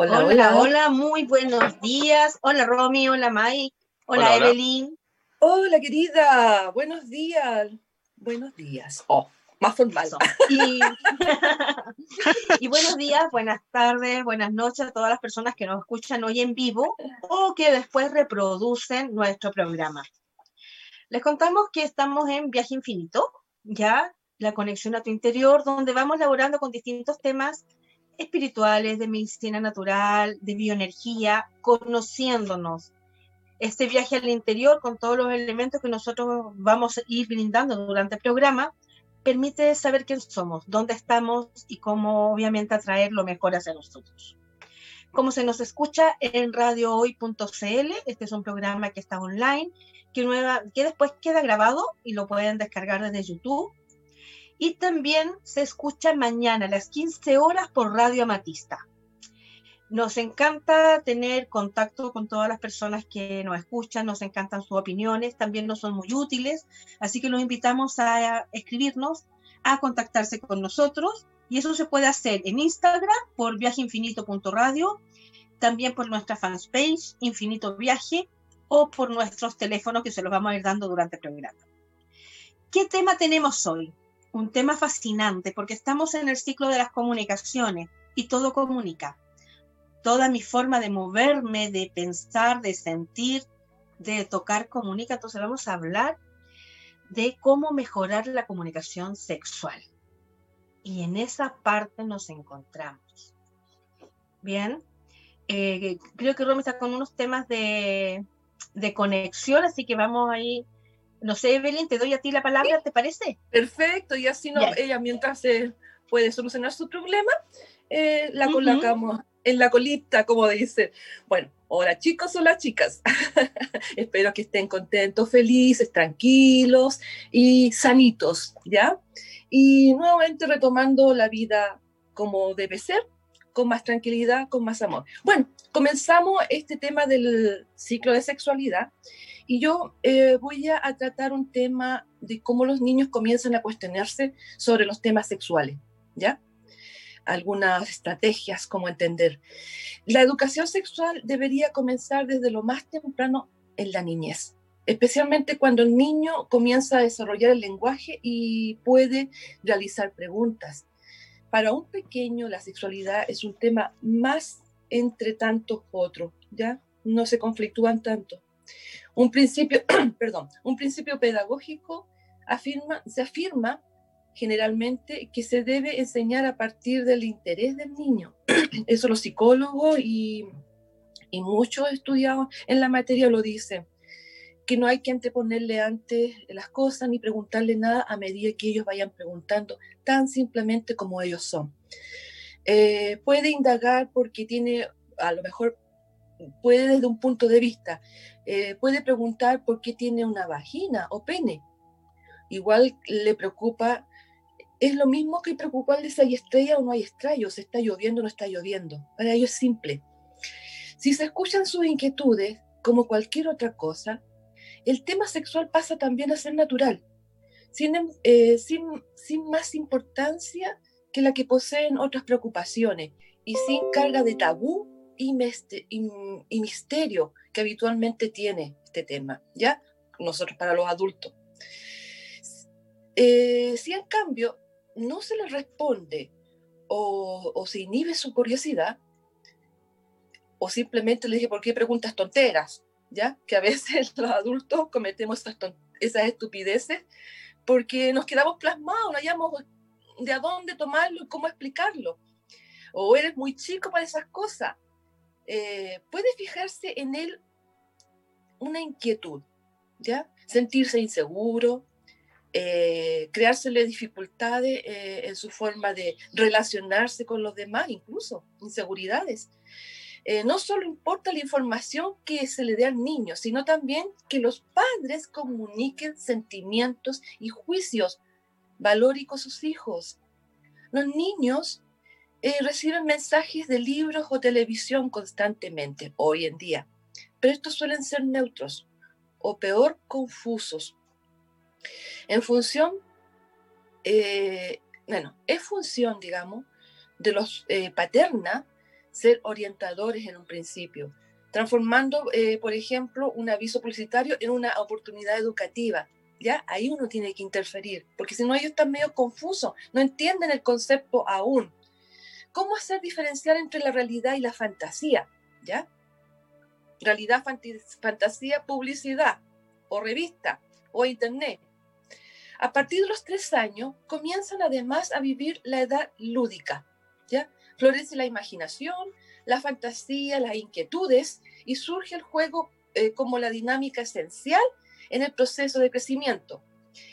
Hola, hola, hola, muy buenos días. Hola, Romy, hola, Mike, hola, Evelyn. Hola, querida, buenos días. Buenos días. Oh, más formal. Y, buenos días, buenas tardes, buenas noches a todas las personas que nos escuchan hoy en vivo o que después reproducen nuestro programa. Les contamos que estamos en Viaje Infinito, ya la conexión a tu interior, donde vamos laborando con distintos temas espirituales, de medicina natural, de bioenergía, conociéndonos. Este viaje al interior con todos los elementos que nosotros vamos a ir brindando durante el programa permite saber quién somos, dónde estamos y cómo obviamente atraer lo mejor hacia nosotros. Como se nos escucha en radiohoy.cl, este es un programa que está online, que, nueva, que después queda grabado y lo pueden descargar desde YouTube y también se escucha mañana a las 15 horas por Radio Amatista. Nos encanta tener contacto con todas las personas que nos escuchan, nos encantan sus opiniones, también nos son muy útiles, así que los invitamos a escribirnos, a contactarse con nosotros y eso se puede hacer en Instagram por viajeinfinito.radio, también por nuestra fanpage Infinito Viaje o por nuestros teléfonos que se los vamos a ir dando durante el programa. ¿Qué tema tenemos hoy? Un tema fascinante porque estamos en el ciclo de las comunicaciones y todo comunica. Toda mi forma de moverme, de pensar, de sentir, de tocar comunica. Entonces vamos a hablar de cómo mejorar la comunicación sexual. Y en esa parte nos encontramos. Bien, eh, creo que Rome está con unos temas de, de conexión, así que vamos ahí no sé, Evelyn, te doy a ti la palabra, ¿te parece? Perfecto, y así no, ella mientras se puede solucionar su problema, eh, la colocamos en la colita, como dice. Bueno, hola chicos, hola chicas. Espero que estén contentos, felices, tranquilos y sanitos, ¿ya? Y nuevamente retomando la vida como debe ser, con más tranquilidad, con más amor. Bueno, comenzamos este tema del ciclo de sexualidad y yo eh, voy a, tratar un tema de cómo los niños comienzan a cuestionarse sobre los temas sexuales, ¿ya? Algunas estrategias, cómo entender. La educación sexual debería comenzar desde lo más temprano en la niñez, especialmente cuando el niño comienza a desarrollar el lenguaje y puede realizar preguntas. Para un pequeño la sexualidad es un tema más entre tantos otros, ¿ya? No se conflictúan tanto. Un principio, perdón, un principio pedagógico afirma, se afirma generalmente que se debe enseñar a partir del interés del niño. Eso los psicólogos y, y muchos estudiados en la materia lo dicen, que no hay que anteponerle antes las cosas ni preguntarle nada a medida que ellos vayan preguntando, tan simplemente como ellos son. Eh, puede indagar porque tiene, a lo mejor puede desde un punto de vista, eh, puede preguntar por qué tiene una vagina o pene. Igual le preocupa, es lo mismo que preocuparle si hay estrella o no hay estrella, o si está lloviendo o no está lloviendo. Para ellos es simple. Si se escuchan sus inquietudes, como cualquier otra cosa, el tema sexual pasa también a ser natural, sin, eh, sin, sin más importancia que la que poseen otras preocupaciones y sin carga de tabú y, misterio que habitualmente tiene este tema, ¿ya? Nosotros para los adultos. Eh, si en cambio no se le responde o, o, se inhibe su curiosidad, o simplemente le dije, ¿por qué preguntas tonteras? ¿Ya? Que a veces los adultos cometemos esas, estupideces porque nos quedamos plasmados, no hayamos de dónde tomarlo y cómo explicarlo. O eres muy chico para esas cosas. Eh, puede fijarse en él una inquietud, ¿ya? Sentirse inseguro, eh, dificultades eh, en su forma de relacionarse con los demás, incluso inseguridades. No solo importa la información que se le dé al niño, sino también que los padres comuniquen sentimientos y juicios valóricos a sus hijos. Los niños eh, reciben mensajes de libros o televisión constantemente hoy en día, pero estos suelen ser neutros o peor, confusos. En función, eh, bueno, es función, digamos, de los eh, paterna ser orientadores en un principio, transformando, eh, por ejemplo, un aviso publicitario en una oportunidad educativa. ¿ya? Ahí uno tiene que interferir, porque si no ellos están medio confusos, no entienden el concepto aún. ¿Cómo hacer diferenciar entre la realidad y la fantasía? ¿Ya? Realidad, fantasía, publicidad, o revista, o internet. A partir de los tres años comienzan además a vivir la edad lúdica, ¿ya? Florece la imaginación, la fantasía, las inquietudes y surge el juego eh, como la dinámica esencial en el proceso de crecimiento.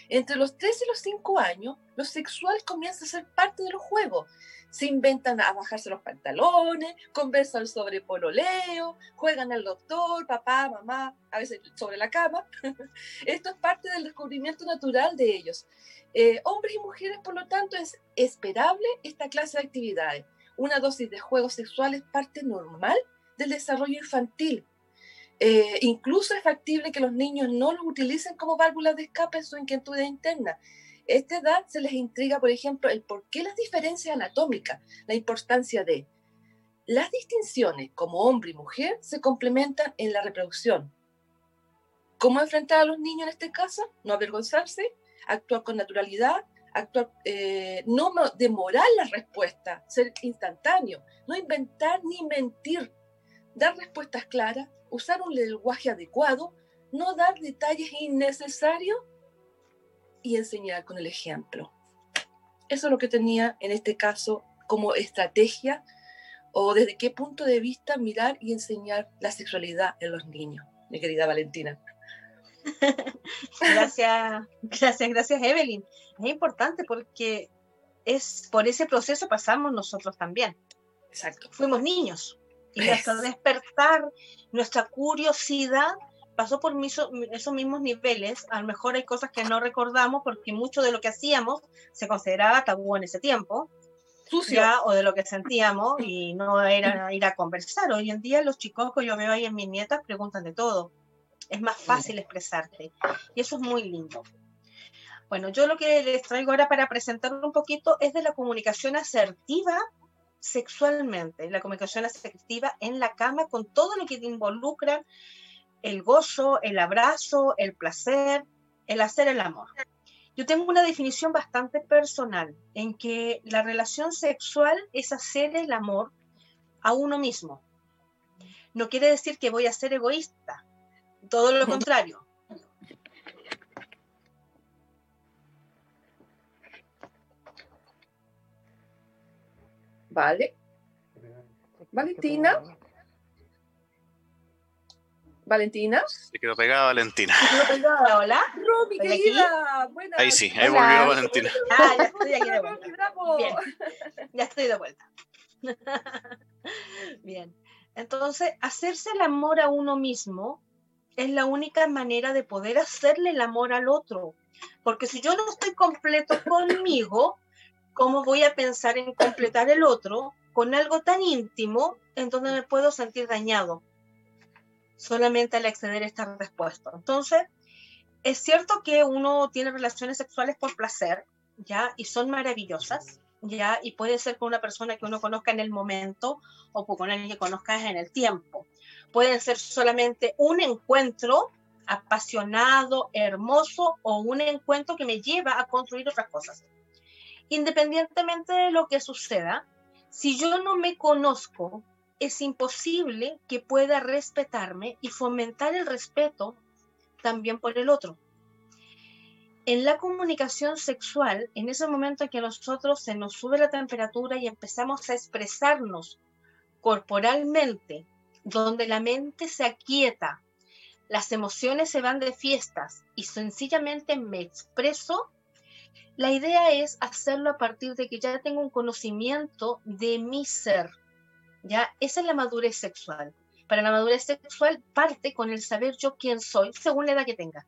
Entre los 3 y los 5 años, lo sexual comienza a ser parte de los juegos. Se inventan a bajarse los pantalones, conversan sobre pololeo, juegan al doctor, papá, mamá, a veces sobre la cama. Esto es parte del descubrimiento natural de ellos. Eh, hombres y mujeres, por lo tanto, es esperable esta clase de actividades. Una dosis de juegos sexuales parte normal del desarrollo infantil eh, incluso es factible que los niños no lo utilicen como válvulas de escape en su inquietud interna. esta edad se les intriga, por ejemplo, el por qué las diferencias anatómicas, la importancia de las distinciones como hombre y mujer se complementan en la reproducción. ¿Cómo enfrentar a los niños en este caso? No avergonzarse, actuar con naturalidad, actuar, eh, no demorar la respuesta, ser instantáneo, no inventar ni mentir, dar respuestas claras, usar un lenguaje adecuado, no dar detalles innecesarios y enseñar con el ejemplo. Eso es lo que tenía en este caso como estrategia o desde qué punto de vista mirar y enseñar la sexualidad en los niños, mi querida Valentina. gracias, gracias, gracias Evelyn. Es importante porque es por ese proceso pasamos nosotros también. Exacto. Fuimos niños y hasta despertar nuestra curiosidad pasó por esos mismos niveles. A lo mejor hay cosas que no recordamos porque mucho de lo que hacíamos se consideraba tabú en ese tiempo. Ya, o de lo que sentíamos y no era ir a conversar. Hoy en día los chicos que yo veo ahí en mis nietas preguntan de todo. Es más fácil expresarte y eso es muy lindo. Bueno, yo lo que les traigo ahora para presentarlo un poquito es de la comunicación asertiva sexualmente, la comunicación afectiva en la cama con todo lo que involucra el gozo, el abrazo, el placer, el hacer el amor. Yo tengo una definición bastante personal en que la relación sexual es hacer el amor a uno mismo. No quiere decir que voy a ser egoísta, todo lo contrario. Vale. Valentina. Valentina. Se quedó pegada Valentina. Se quedó pegada, hola. No, mi querida. Buenas. Ahí sí, ahí volvió Valentina. Ah, ya estoy aquí de vuelta. Bien. Ya estoy de vuelta. Bien. Entonces, hacerse el amor a uno mismo es la única manera de poder hacerle el amor al otro. Porque si yo no estoy completo conmigo, ¿cómo voy a pensar en completar el otro con algo tan íntimo en donde me puedo sentir dañado? Solamente al acceder a esta respuesta. Entonces, es cierto que uno tiene relaciones sexuales por placer, ¿ya? Y son maravillosas, ¿ya? Y puede ser con una persona que uno conozca en el momento o con alguien que conozcas en el tiempo. Pueden ser solamente un encuentro apasionado, hermoso o un encuentro que me lleva a construir otras cosas independientemente de lo que suceda, si yo no me conozco, es imposible que pueda respetarme y fomentar el respeto también por el otro. En la comunicación sexual, en ese momento en que nosotros se nos sube la temperatura y empezamos a expresarnos corporalmente, donde la mente se aquieta, las emociones se van de fiestas y sencillamente me expreso, la idea es hacerlo a partir de que ya tengo un conocimiento de mi ser. ¿ya? Esa es la madurez sexual. Para la madurez sexual parte con el saber yo quién soy según la edad que tenga.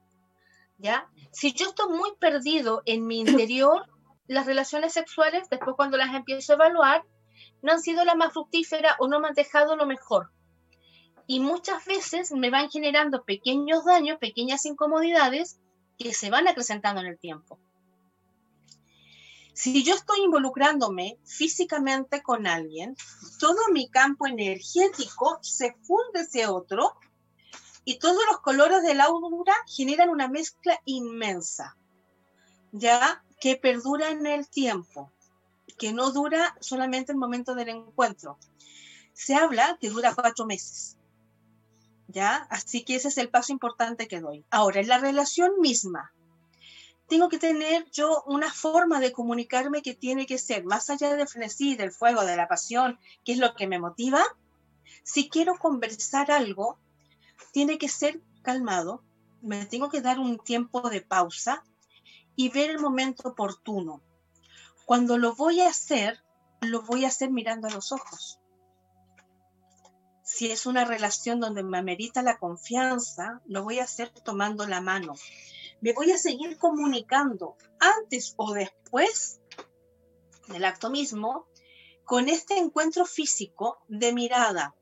¿ya? Si yo estoy muy perdido en mi interior, las relaciones sexuales, después cuando las empiezo a evaluar, no han sido las más fructíferas o no me han dejado lo mejor. Y muchas veces me van generando pequeños daños, pequeñas incomodidades que se van acrecentando en el tiempo. Si yo estoy involucrándome físicamente con alguien, todo mi campo energético se funde ese otro y todos los colores de la aura generan una mezcla inmensa, ya que perdura en el tiempo, que no dura solamente el momento del encuentro. Se habla que dura cuatro meses. ¿Ya? Así que ese es el paso importante que doy. Ahora, en la relación misma, tengo que tener yo una forma de comunicarme que tiene que ser, más allá del frenesí, del fuego, de la pasión, que es lo que me motiva, si quiero conversar algo, tiene que ser calmado, me tengo que dar un tiempo de pausa y ver el momento oportuno. Cuando lo voy a hacer, lo voy a hacer mirando a los ojos. Si es una relación donde me amerita la confianza, lo voy a hacer tomando la mano me voy a seguir comunicando antes o después del acto mismo con este encuentro físico de mirada,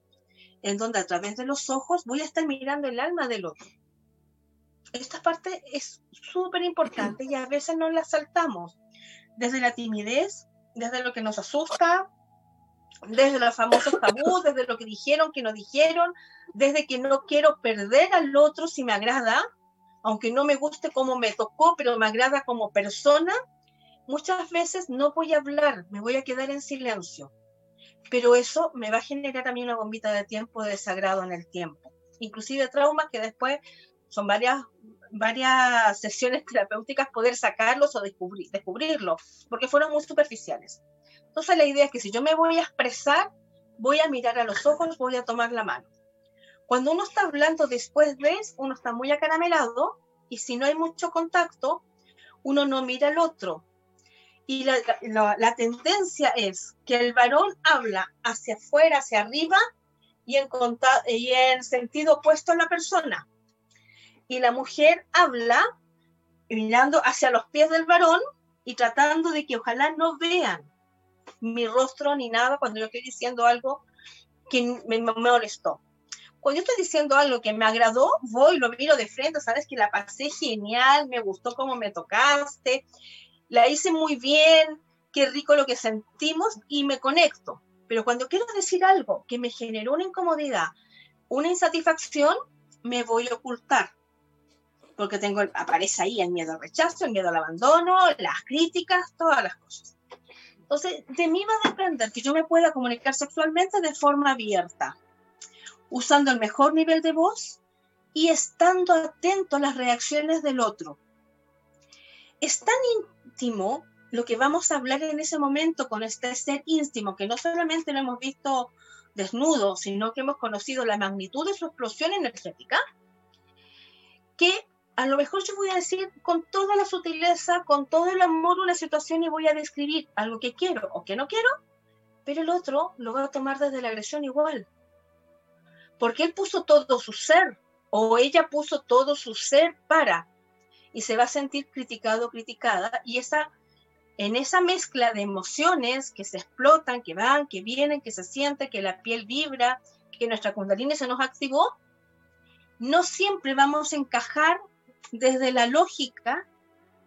en donde a través de los ojos voy a estar mirando el alma del otro. Esta parte es súper importante y a veces no la saltamos, desde la timidez, desde lo que nos asusta, desde los famosos tabús, desde lo que dijeron, que no dijeron, desde que no quiero perder al otro si me agrada, aunque no me guste cómo me tocó, pero me agrada como persona, muchas veces no voy a hablar, me voy a quedar en silencio. Pero eso me va a generar a mí una bombita de tiempo de desagrado en el tiempo. Inclusive traumas que después son varias, varias sesiones terapéuticas poder sacarlos o descubrir, descubrirlos, porque fueron muy superficiales. Entonces la idea es que si yo me voy a expresar, voy a mirar a los ojos, voy a tomar la mano. Cuando uno está hablando después de, uno está muy acaramelado y si no hay mucho contacto, uno no mira al otro. Y la, tendencia es que el varón habla hacia afuera, hacia arriba y en, y en sentido opuesto a la persona. Y la mujer habla mirando hacia los pies del varón y tratando de que ojalá no vean mi rostro ni nada cuando yo estoy diciendo algo que me molestó cuando yo estoy diciendo algo que me agradó, voy, lo miro de frente, sabes que la pasé genial, me gustó cómo me tocaste, la hice muy bien, qué rico lo que sentimos y me conecto. Pero cuando quiero decir algo que me generó una incomodidad, una insatisfacción, me voy a ocultar. Porque tengo, aparece ahí el miedo al rechazo, el miedo al abandono, las críticas, todas las cosas. Entonces, de mí va a depender que yo me pueda comunicar sexualmente de forma abierta usando el mejor nivel de voz y estando atento a las reacciones del otro. Es tan íntimo lo que vamos a hablar en ese momento con este ser íntimo, que no solamente lo hemos visto desnudo, sino que hemos conocido la magnitud de su explosión energética, que a lo mejor yo voy a decir con toda la sutileza, con todo el amor una situación y voy a describir algo que quiero o que no quiero, pero el otro lo va a tomar desde la agresión igual. Porque él puso todo su ser o ella puso todo su ser para y se va a sentir criticado, criticada y esa en esa mezcla de emociones que se explotan, que van, que vienen, que se siente, que la piel vibra, que nuestra kundalini se nos activó, no siempre vamos a encajar desde la lógica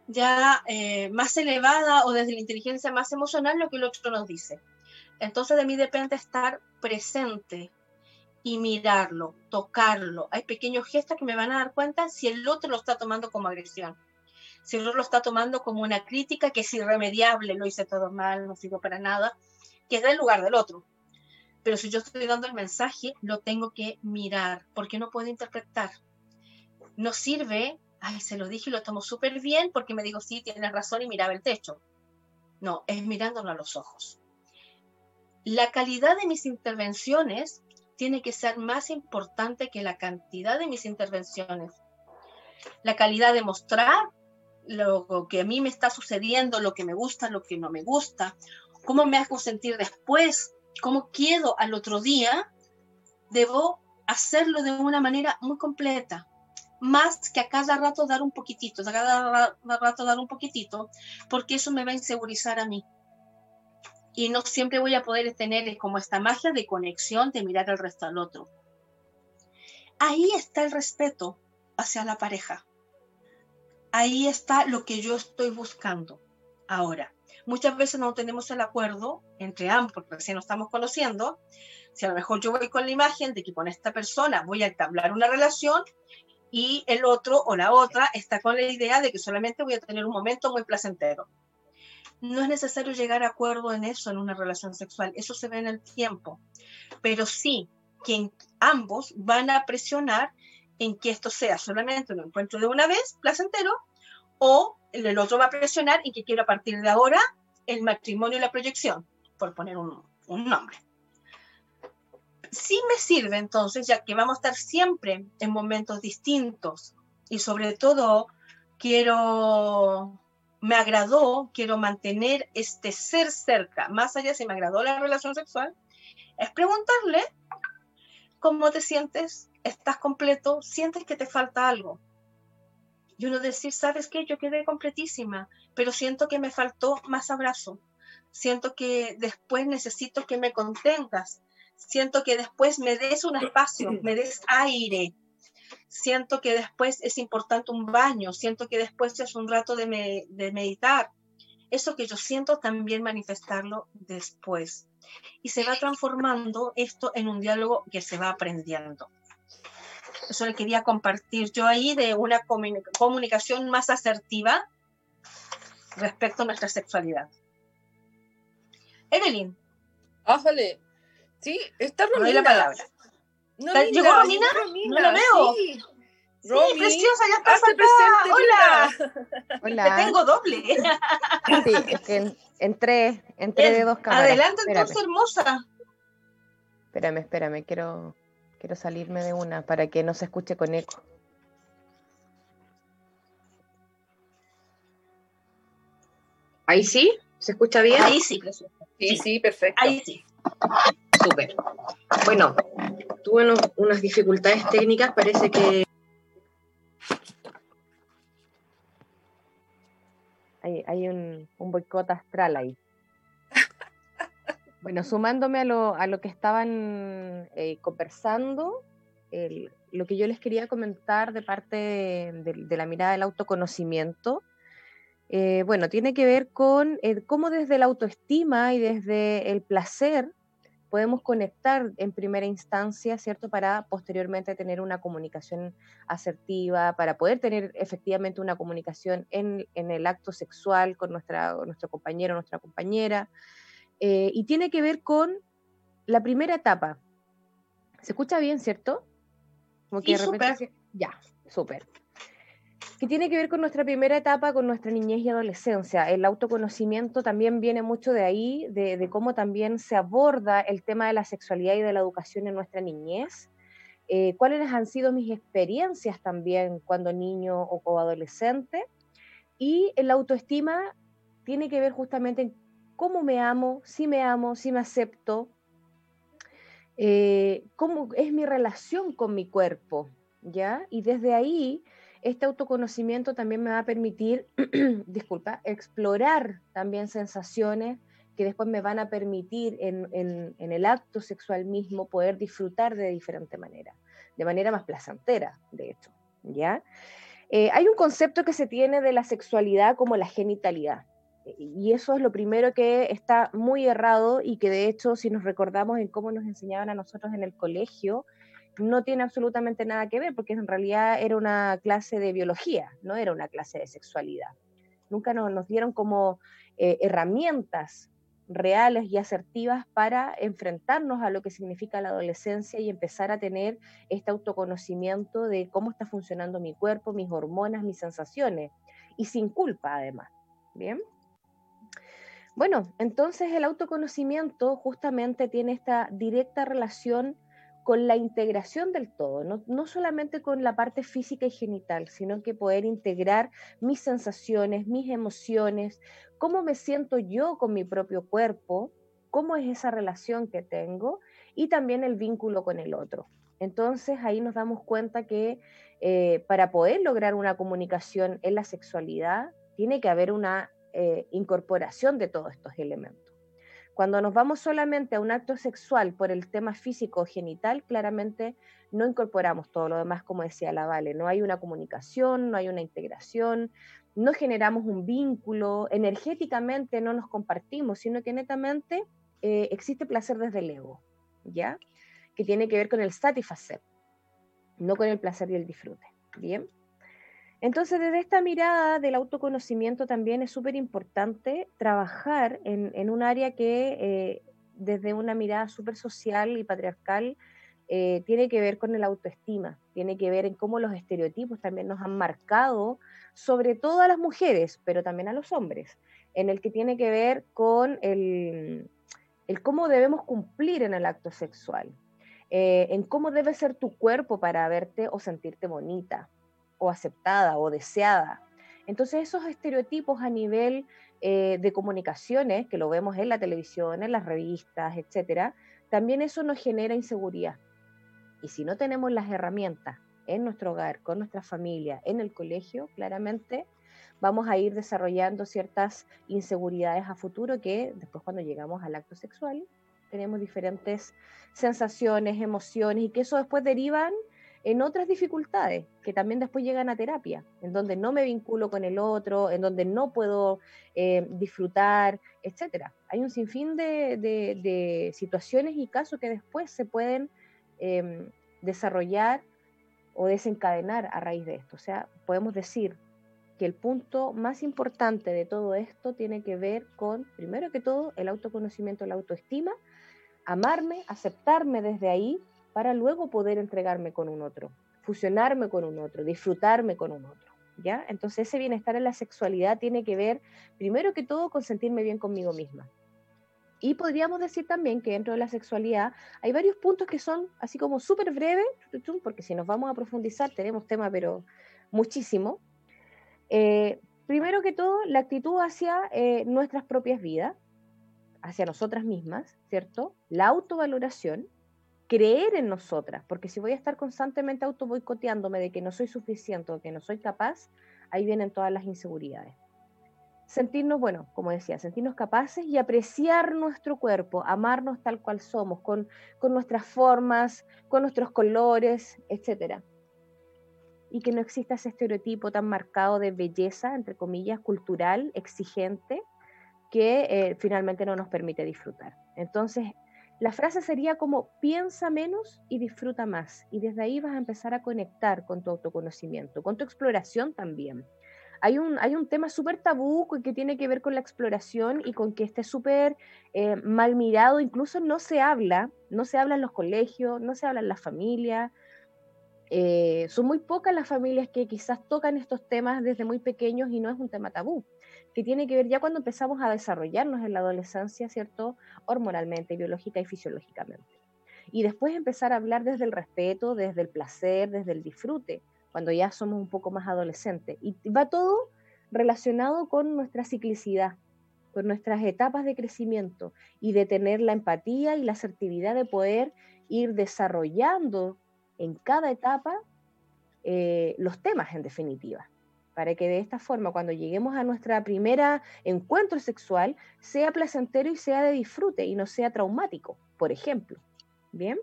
ya eh, más elevada o desde la inteligencia más emocional lo que el otro nos dice. Entonces de mí depende estar presente, y mirarlo, tocarlo. Hay pequeños gestos que me van a dar cuenta si el otro lo está tomando como agresión, si el otro lo está tomando como una crítica que es irremediable, lo hice todo mal, no sirvo para nada, que es del lugar del otro. Pero si yo estoy dando el mensaje, lo tengo que mirar, porque no puedo interpretar. No sirve, ay, se lo dije y lo tomo súper bien porque me digo, sí, tienes razón y miraba el techo. No, es mirándolo a los ojos. La calidad de mis intervenciones tiene que ser más importante que la cantidad de mis intervenciones. La calidad de mostrar lo que a mí me está sucediendo, lo que me gusta, lo que no me gusta, cómo me hago sentir después, cómo quedo al otro día, debo hacerlo de una manera muy completa, más que a cada rato dar un poquitito, a cada rato dar un poquitito, porque eso me va a insegurizar a mí y no siempre voy a poder tener como esta magia de conexión de mirar al resto al otro. Ahí está el respeto hacia la pareja. Ahí está lo que yo estoy buscando ahora. Muchas veces no tenemos el acuerdo entre ambos, porque recién nos estamos conociendo. Si a lo mejor yo voy con la imagen de que con esta persona voy a entablar una relación y el otro o la otra está con la idea de que solamente voy a tener un momento muy placentero. No es necesario llegar a acuerdo en eso en una relación sexual, eso se ve en el tiempo, pero sí que ambos van a presionar en que esto sea solamente un encuentro de una vez, placentero, o el otro va a presionar en que quiero a partir de ahora el matrimonio y la proyección, por poner un, un nombre. Sí me sirve entonces, ya que vamos a estar siempre en momentos distintos y sobre todo quiero, me agradó, quiero mantener este ser cerca, más allá si me agradó la relación sexual, es preguntarle cómo te sientes, estás completo, sientes que te falta algo. Y uno decir, ¿sabes qué? Yo quedé completísima, pero siento que me faltó más abrazo. Siento que después necesito que me contengas. Siento que después me des un espacio, me des aire. Siento que después es importante un baño. Siento que después es un rato de, de meditar. Eso que yo siento también manifestarlo después. Y se va transformando esto en un diálogo que se va aprendiendo. Eso le quería compartir yo ahí de una comunicación más asertiva respecto a nuestra sexualidad. Evelyn. Ájale. Sí, está Romina. la palabra. No, ¿Llegó Romina? No la veo. Sí. Sí, preciosa, ya estás acá. Hola. Hola. Te tengo doble. Sí, es que entré, entré de dos cámaras. Adelante, entonces, hermosa. Espérame, espérame, quiero Quiero salirme de una para que no se escuche con eco. Ahí sí, ¿se escucha bien? Ahí sí, sí, sí, perfecto. Ahí sí. Súper. Bueno, tuve unas dificultades técnicas, parece que... Hay, un, un boicot astral ahí. Bueno, sumándome a lo, a lo que estaban eh, conversando, lo que yo les quería comentar de parte de, la mirada del autoconocimiento, eh, bueno, tiene que ver con cómo desde la autoestima y desde el placer podemos conectar en primera instancia, ¿cierto? Para posteriormente tener una comunicación asertiva, para poder tener efectivamente una comunicación en, en el acto sexual con nuestra, nuestro compañero, nuestra compañera. Eh, y tiene que ver con la primera etapa. ¿Se escucha bien, cierto? Como que sí, Ya, súper. Que tiene que ver con nuestra primera etapa, con nuestra niñez y adolescencia. El autoconocimiento también viene mucho de ahí, de, cómo también se aborda el tema de la sexualidad y de la educación en nuestra niñez. Eh, cuáles han sido mis experiencias también cuando niño o, adolescente. Y la autoestima tiene que ver justamente en cómo me amo, si me amo, si me acepto, eh, cómo es mi relación con mi cuerpo, ¿ya? Y desde ahí, este autoconocimiento también me va a permitir, disculpa, explorar también sensaciones que después me van a permitir en, el acto sexual mismo poder disfrutar de diferente manera, de manera más placentera, de hecho, ¿ya? Eh, hay un concepto que se tiene de la sexualidad como la genitalidad, y eso es lo primero que está muy errado y que de hecho, si nos recordamos en cómo nos enseñaban a nosotros en el colegio, no tiene absolutamente nada que ver, porque en realidad era una clase de biología, no era una clase de sexualidad. Nunca nos, dieron como eh, herramientas reales y asertivas para enfrentarnos a lo que significa la adolescencia y empezar a tener este autoconocimiento de cómo está funcionando mi cuerpo, mis hormonas, mis sensaciones, y sin culpa además. ¿Bien? Bueno, entonces el autoconocimiento justamente tiene esta directa relación con la integración del todo, no, solamente con la parte física y genital, sino que poder integrar mis sensaciones, mis emociones, cómo me siento yo con mi propio cuerpo, cómo es esa relación que tengo y también el vínculo con el otro. Entonces ahí nos damos cuenta que eh, para poder lograr una comunicación en la sexualidad, tiene que haber una eh, incorporación de todos estos elementos. Cuando nos vamos solamente a un acto sexual por el tema físico o genital, claramente no incorporamos todo lo demás, como decía la Vale. No hay una comunicación, no hay una integración, no generamos un vínculo, energéticamente no nos compartimos, sino que netamente eh, existe placer desde el ego, ¿ya? Que tiene que ver con el satisfacer, no con el placer y el disfrute, ¿bien? Entonces, desde esta mirada del autoconocimiento también es súper importante trabajar en, un área que eh, desde una mirada súper social y patriarcal eh, tiene que ver con el autoestima, tiene que ver en cómo los estereotipos también nos han marcado, sobre todo a las mujeres, pero también a los hombres, en el que tiene que ver con el, cómo debemos cumplir en el acto sexual, eh, en cómo debe ser tu cuerpo para verte o sentirte bonita, o aceptada o deseada. Entonces esos estereotipos a nivel eh, de comunicaciones, que lo vemos en la televisión, en las revistas, etcétera, también eso nos genera inseguridad. Y si no tenemos las herramientas en nuestro hogar, con nuestra familia, en el colegio, claramente vamos a ir desarrollando ciertas inseguridades a futuro que después cuando llegamos al acto sexual tenemos diferentes sensaciones, emociones y que eso después derivan en otras dificultades que también después llegan a terapia, en donde no me vinculo con el otro, en donde no puedo eh, disfrutar, etc. Hay un sinfín de, situaciones y casos que después se pueden em, desarrollar o desencadenar a raíz de esto. O sea, podemos decir que el punto más importante de todo esto tiene que ver con, primero que todo, el autoconocimiento, la autoestima, amarme, aceptarme desde ahí para luego poder entregarme con un otro, fusionarme con un otro, disfrutarme con un otro. ¿Ya? Entonces ese bienestar en la sexualidad tiene que ver, primero que todo, con sentirme bien conmigo misma. Y podríamos decir también que dentro de la sexualidad hay varios puntos que son así como súper breves, porque si nos vamos a profundizar tenemos tema, pero muchísimo. Eh, primero que todo, la actitud hacia eh, nuestras propias vidas, hacia nosotras mismas, ¿cierto? La autovaloración, creer en nosotras, porque si voy a estar constantemente auto boicoteándome de que no soy suficiente o que no soy capaz, ahí vienen todas las inseguridades. Sentirnos, bueno, como decía, sentirnos capaces y apreciar nuestro cuerpo, amarnos tal cual somos, con, con nuestras formas, con nuestros colores, etc. Y que no exista ese estereotipo tan marcado de belleza, entre comillas, cultural, exigente, que eh, finalmente no nos permite disfrutar. Entonces, la frase sería como piensa menos y disfruta más. Y desde ahí vas a empezar a conectar con tu autoconocimiento, con tu exploración también. Hay un, hay un tema súper tabú que tiene que ver con la exploración y con que esté súper eh, mal mirado, incluso no se habla, no se habla en los colegios, no se habla en la familia. Eh, son muy pocas las familias que quizás tocan estos temas desde muy pequeños y no es un tema tabú que tiene que ver ya cuando empezamos a desarrollarnos en la adolescencia, ¿cierto? Hormonalmente, biológica y fisiológicamente. Y después empezar a hablar desde el respeto, desde el placer, desde el disfrute, cuando ya somos un poco más adolescentes. Y va todo relacionado con nuestra ciclicidad, con nuestras etapas de crecimiento y de tener la empatía y la asertividad de poder ir desarrollando en cada etapa eh, los temas en definitiva para que de esta forma, cuando lleguemos a nuestra primera encuentro sexual, sea placentero y sea de disfrute y no sea traumático, por ejemplo. ¿Bien?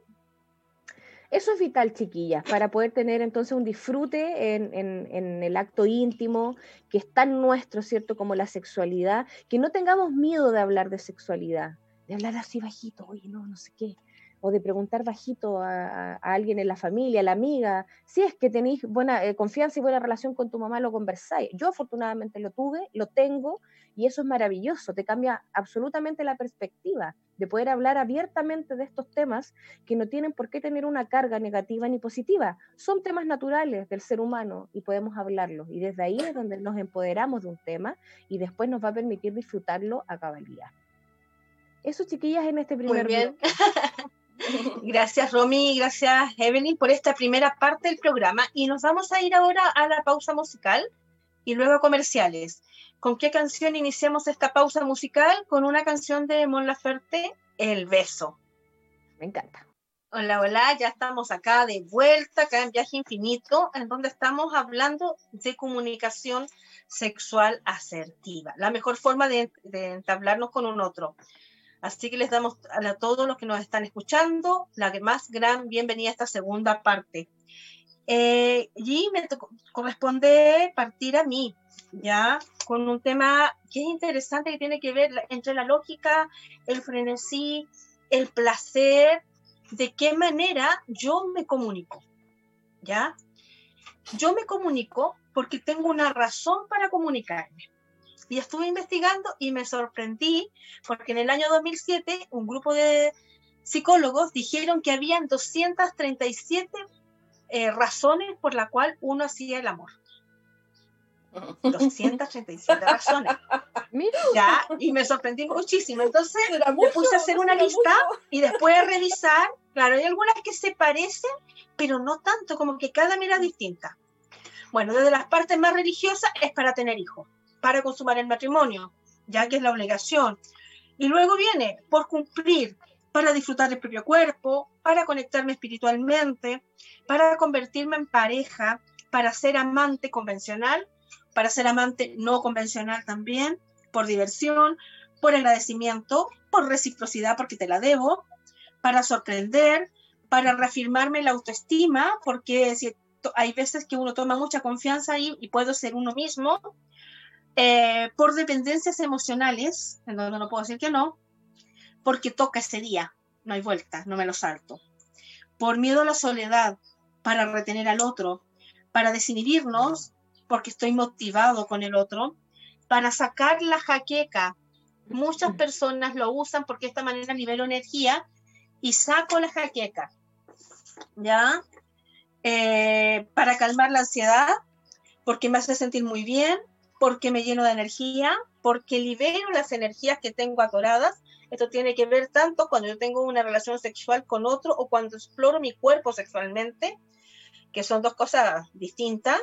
Eso es vital, chiquillas, para poder tener entonces un disfrute en, el acto íntimo, que es tan nuestro, ¿cierto? Como la sexualidad, que no tengamos miedo de hablar de sexualidad, de hablar así bajito, oye, no, no sé qué, o de preguntar bajito a, alguien en la familia, a la amiga, si es que tenéis buena eh, confianza y buena relación con tu mamá, lo conversáis. Yo afortunadamente lo tuve, lo tengo, y eso es maravilloso, te cambia absolutamente la perspectiva de poder hablar abiertamente de estos temas que no tienen por qué tener una carga negativa ni positiva. Son temas naturales del ser humano y podemos hablarlos. Y desde ahí es donde nos empoderamos de un tema y después nos va a permitir disfrutarlo a cabalidad. Eso, chiquillas, en este primer Muy bien. Gracias, Romy, gracias, Evelyn, por esta primera parte del programa. Y nos vamos a ir ahora a la pausa musical y luego a comerciales. ¿Con qué canción iniciamos esta pausa musical? Con una canción de Mon Laferte, El Beso. Me encanta. Hola, hola, ya estamos acá de vuelta, acá en Viaje Infinito, en donde estamos hablando de comunicación sexual asertiva, la mejor forma de, de entablarnos con un otro. Así que les damos a todos los que nos están escuchando la más gran bienvenida a esta segunda parte. Eh, y me corresponde partir a mí, ¿ya? Con un tema que es interesante, que tiene que ver entre la lógica, el frenesí, el placer, de qué manera yo me comunico, ¿ya? Yo me comunico porque tengo una razón para comunicarme. Y estuve investigando y me sorprendí porque en el año 2007 un grupo de psicólogos dijeron que habían 237 eh, razones por la cual uno hacía el amor. 237 razones. Ya, y me sorprendí muchísimo. Entonces me puse a hacer una lista y después a revisar. Claro, hay algunas que se parecen, pero no tanto, como que cada mira distinta. Bueno, desde las partes más religiosas es para tener hijos, para consumar el matrimonio, ya que es la obligación. Y luego viene por cumplir, para disfrutar del propio cuerpo, para conectarme espiritualmente, para convertirme en pareja, para ser amante convencional, para ser amante no convencional también, por diversión, por agradecimiento, por reciprocidad porque te la debo, para sorprender, para reafirmarme la autoestima, porque si hay veces que uno toma mucha confianza ahí y puedo ser uno mismo, eh, por dependencias emocionales, en donde no puedo decir que no, porque toca ese día, no hay vuelta, no me lo salto. Por miedo a la soledad, para retener al otro, para desinhibirnos, porque estoy motivado con el otro, para sacar la jaqueca. Muchas personas lo usan porque de esta manera libero energía y saco la jaqueca. ¿Ya? Eh, para calmar la ansiedad, porque me hace sentir muy bien, porque me lleno de energía, porque libero las energías que tengo atoradas. Esto tiene que ver tanto cuando yo tengo una relación sexual con otro o cuando exploro mi cuerpo sexualmente, que son dos cosas distintas,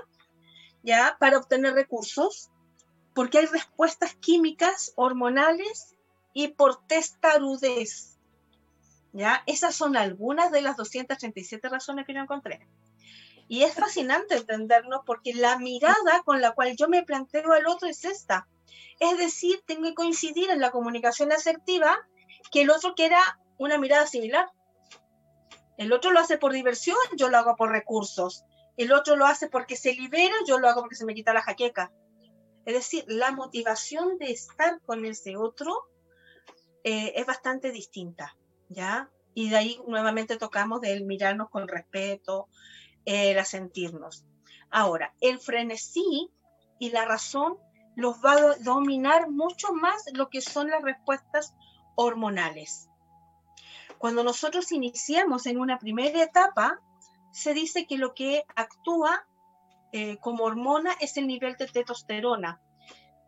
¿ya? Para obtener recursos, porque hay respuestas químicas, hormonales y por testarudez. ¿Ya? Esas son algunas de las 237 razones que yo encontré. Y es fascinante entendernos porque la mirada con la cual yo me planteo al otro es esta. Es decir, tengo que coincidir en la comunicación asertiva que el otro quiera una mirada similar. El otro lo hace por diversión, yo lo hago por recursos. El otro lo hace porque se libera, yo lo hago porque se me quita la jaqueca. Es decir, la motivación de estar con ese otro eh, es bastante distinta, ¿ya? Y de ahí nuevamente tocamos del mirarnos con respeto, el sentirnos. Ahora, el frenesí y la razón los va a dominar mucho más lo que son las respuestas hormonales. Cuando nosotros iniciamos en una primera etapa, se dice que lo que actúa eh, como hormona es el nivel de testosterona.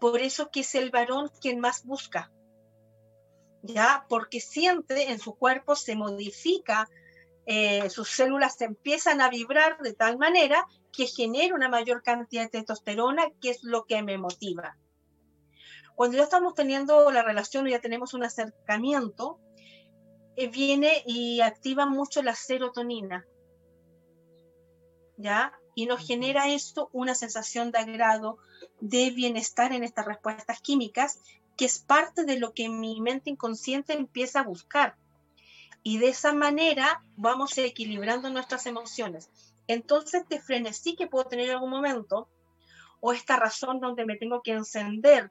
Por eso que es el varón quien más busca. ¿Ya? Porque siente en su cuerpo se modifica eh, sus células empiezan a vibrar de tal manera que genera una mayor cantidad de testosterona, que es lo que me motiva. Cuando ya estamos teniendo la relación o ya tenemos un acercamiento, eh, viene y activa mucho la serotonina, ¿ya? Y nos genera esto una sensación de agrado, de bienestar en estas respuestas químicas, que es parte de lo que mi mente inconsciente empieza a buscar y de esa manera vamos equilibrando nuestras emociones. Entonces, te frenesí que puedo tener en algún momento, o esta razón donde me tengo que encender,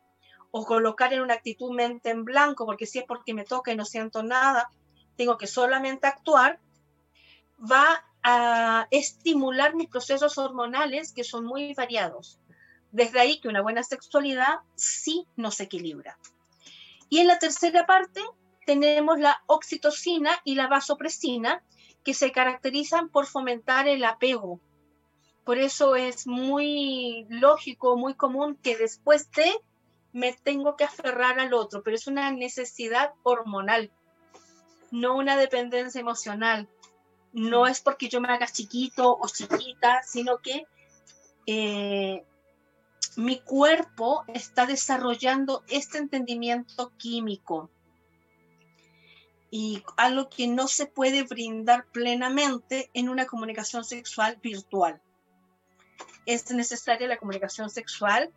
o colocar en una actitud mente en blanco, porque si es porque me toca y no siento nada, tengo que solamente actuar, va a estimular mis procesos hormonales que son muy variados. Desde ahí que una buena sexualidad sí nos equilibra. Y en la tercera parte tenemos la oxitocina y la vasopresina, que se caracterizan por fomentar el apego. Por eso es muy lógico, muy común que después de me tengo que aferrar al otro, pero es una necesidad hormonal, no una dependencia emocional. No es porque yo me haga chiquito o chiquita, sino que eh, mi cuerpo está desarrollando este entendimiento químico y algo que no se puede brindar plenamente en una comunicación sexual virtual. Es necesaria la comunicación sexual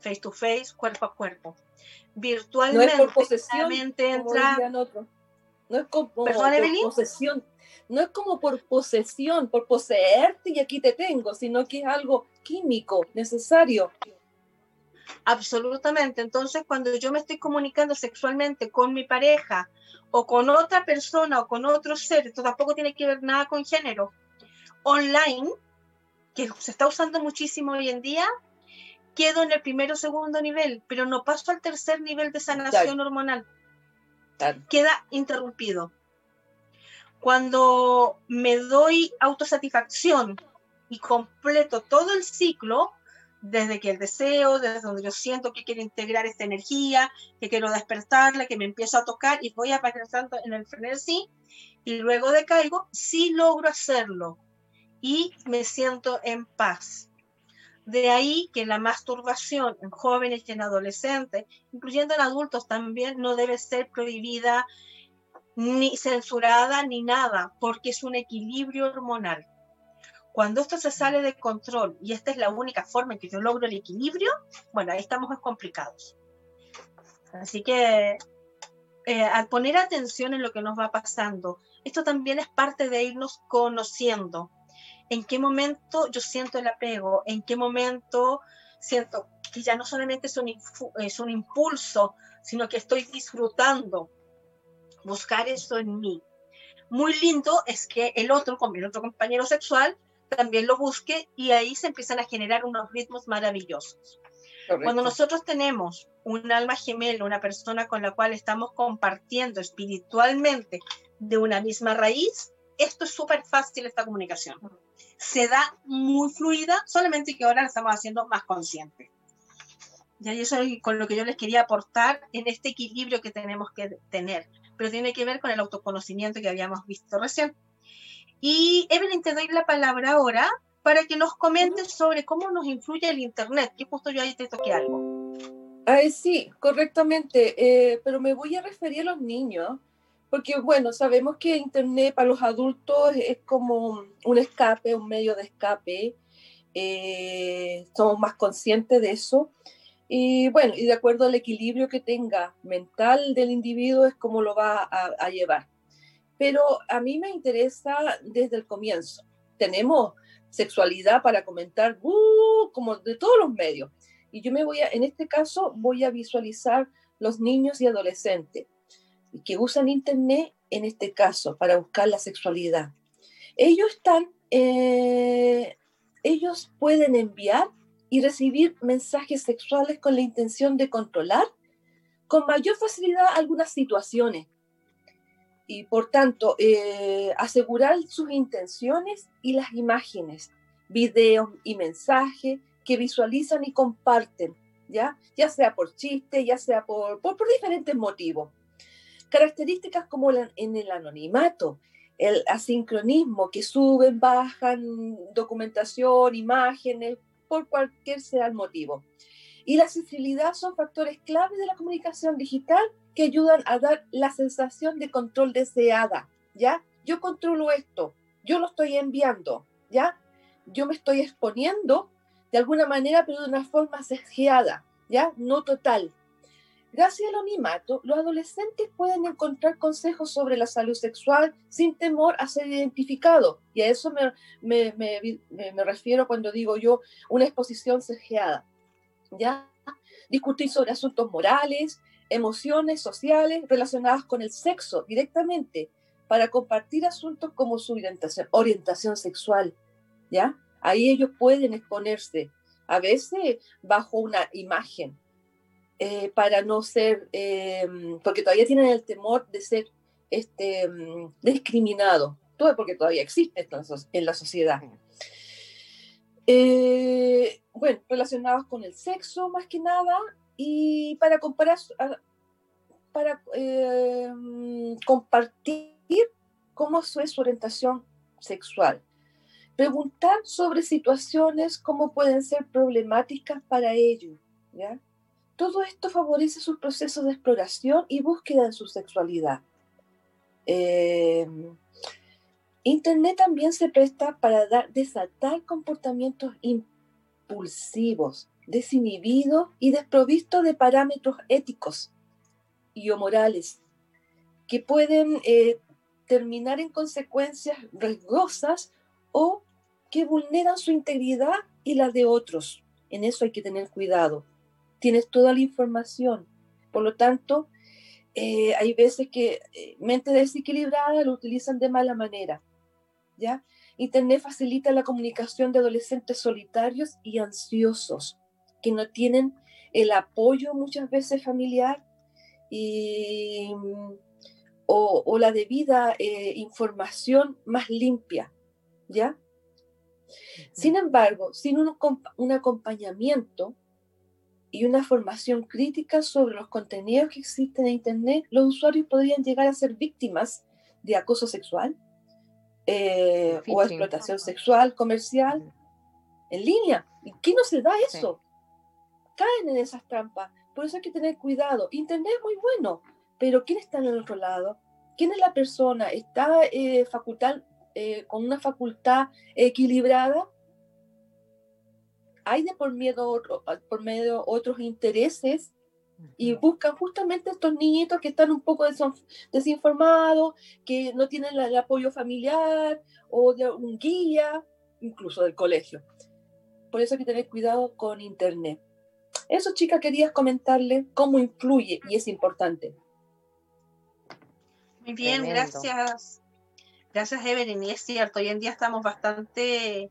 face to face, cuerpo a cuerpo. Virtualmente, no es por posesión, entra, No es como por posesión, no es como por posesión, por poseerte y aquí te tengo, sino que es algo químico, necesario. Absolutamente. Entonces, cuando yo me estoy comunicando sexualmente con mi pareja o con otra persona o con otro ser, esto tampoco tiene que ver nada con género, online, que se está usando muchísimo hoy en día, quedo en el primero o segundo nivel, pero no paso al tercer nivel de sanación hormonal. Queda interrumpido. Cuando me doy autosatisfacción y completo todo el ciclo, desde que el deseo, desde donde yo siento que quiero integrar esta energía, que quiero despertarla, que me empiezo a tocar y voy apareciendo en el frenesí y luego decaigo, sí logro hacerlo y me siento en paz. De ahí que la masturbación en jóvenes y en adolescentes, incluyendo en adultos también, no debe ser prohibida ni censurada ni nada, porque es un equilibrio hormonal. Cuando esto se sale de control y esta es la única forma en que yo logro el equilibrio, bueno, ahí estamos complicados. Así que eh, al poner atención en lo que nos va pasando, esto también es parte de irnos conociendo. En qué momento yo siento el apego, en qué momento siento que ya no solamente es un, es un impulso, sino que estoy disfrutando. Buscar eso en mí. Muy lindo es que el otro, el otro compañero sexual, también lo busque y ahí se empiezan a generar unos ritmos maravillosos. Cuando nosotros tenemos un alma gemela, una persona con la cual estamos compartiendo espiritualmente de una misma raíz, esto es súper fácil esta comunicación. Se da muy fluida, solamente que ahora la estamos haciendo más consciente. Y eso es con lo que yo les quería aportar en este equilibrio que tenemos que tener, pero tiene que ver con el autoconocimiento que habíamos visto recién. Y Evelyn, te doy la palabra ahora para que nos comentes sobre cómo nos influye el Internet, que justo yo ahí te toqué algo. Ay, sí, correctamente, eh, pero me voy a referir a los niños, porque bueno, sabemos que Internet para los adultos es como un escape, un medio de escape, eh, somos más conscientes de eso. Y bueno, y de acuerdo al equilibrio que tenga mental del individuo es como lo va a llevar pero a mí me interesa desde el comienzo. Tenemos sexualidad para comentar, uh, como de todos los medios. Y yo me voy a, en este caso, voy a visualizar los niños y adolescentes que usan Internet, en este caso, para buscar la sexualidad. Ellos están, eh, ellos pueden enviar y recibir mensajes sexuales con la intención de controlar con mayor facilidad algunas situaciones y por tanto eh, asegurar sus intenciones y las imágenes, videos y mensajes que visualizan y comparten, ¿ya? ya sea por chiste, ya sea por, por, diferentes motivos. Características como en el anonimato, el asincronismo, que suben, bajan documentación, imágenes, por cualquier sea el motivo. Y la sensibilidad son factores clave de la comunicación digital que ayudan a dar la sensación de control deseada, ¿ya? Yo controlo esto, yo lo estoy enviando, ¿ya? Yo me estoy exponiendo de alguna manera, pero de una forma sesgueada, ¿ya? No total. Gracias al anonimato, los adolescentes pueden encontrar consejos sobre la salud sexual sin temor a ser identificados. Y a eso me, me, me, me refiero cuando digo yo una exposición sesgueada. ¿ya? Discutir sobre asuntos morales, emociones sociales relacionadas con el sexo directamente para compartir asuntos como su orientación, orientación sexual, ¿ya? Ahí ellos pueden exponerse, a veces bajo una imagen, eh, para no ser, eh, porque todavía tienen el temor de ser este, discriminados, todo porque todavía existe en la sociedad. Eh, bueno, relacionados con el sexo más que nada, y para comparar, para eh, compartir cómo es su orientación sexual. Preguntar sobre situaciones cómo pueden ser problemáticas para ellos. ¿ya? Todo esto favorece sus procesos de exploración y búsqueda de su sexualidad. Eh, Internet también se presta para dar, desatar comportamientos impulsivos, desinhibidos y desprovistos de parámetros éticos y o morales. que pueden eh, terminar en consecuencias riesgosas o que vulneran su integridad y la de otros. En eso hay que tener cuidado. Tienes toda la información. Por lo tanto, eh, hay veces que eh, mente desequilibrada lo utilizan de mala manera. ¿ya? Internet facilita la comunicación de adolescentes solitarios y ansiosos que no tienen el apoyo muchas veces familiar y, o, la debida eh, información más limpia, ¿ya? Sin embargo, sin un, un, acompañamiento y una formación crítica sobre los contenidos que existen en Internet, los usuarios podrían llegar a ser víctimas de acoso sexual eh, o explotación sexual comercial en línea. ¿Y qué no se da eso? Caen en esas trampas. Por eso hay que tener cuidado. Internet es muy bueno, pero ¿quién está en el otro lado? ¿Quién es la persona? ¿Está eh, facultad, eh, con una facultad equilibrada? ¿Hay de por, miedo, por medio otros intereses? Y buscan justamente estos niñitos que están un poco desinformados, que no tienen el apoyo familiar o de un guía, incluso del colegio. Por eso hay que tener cuidado con Internet. Eso, chica, querías comentarle cómo influye y es importante. Muy bien, gracias. Gracias, Evelyn. Y es cierto, hoy en día estamos bastante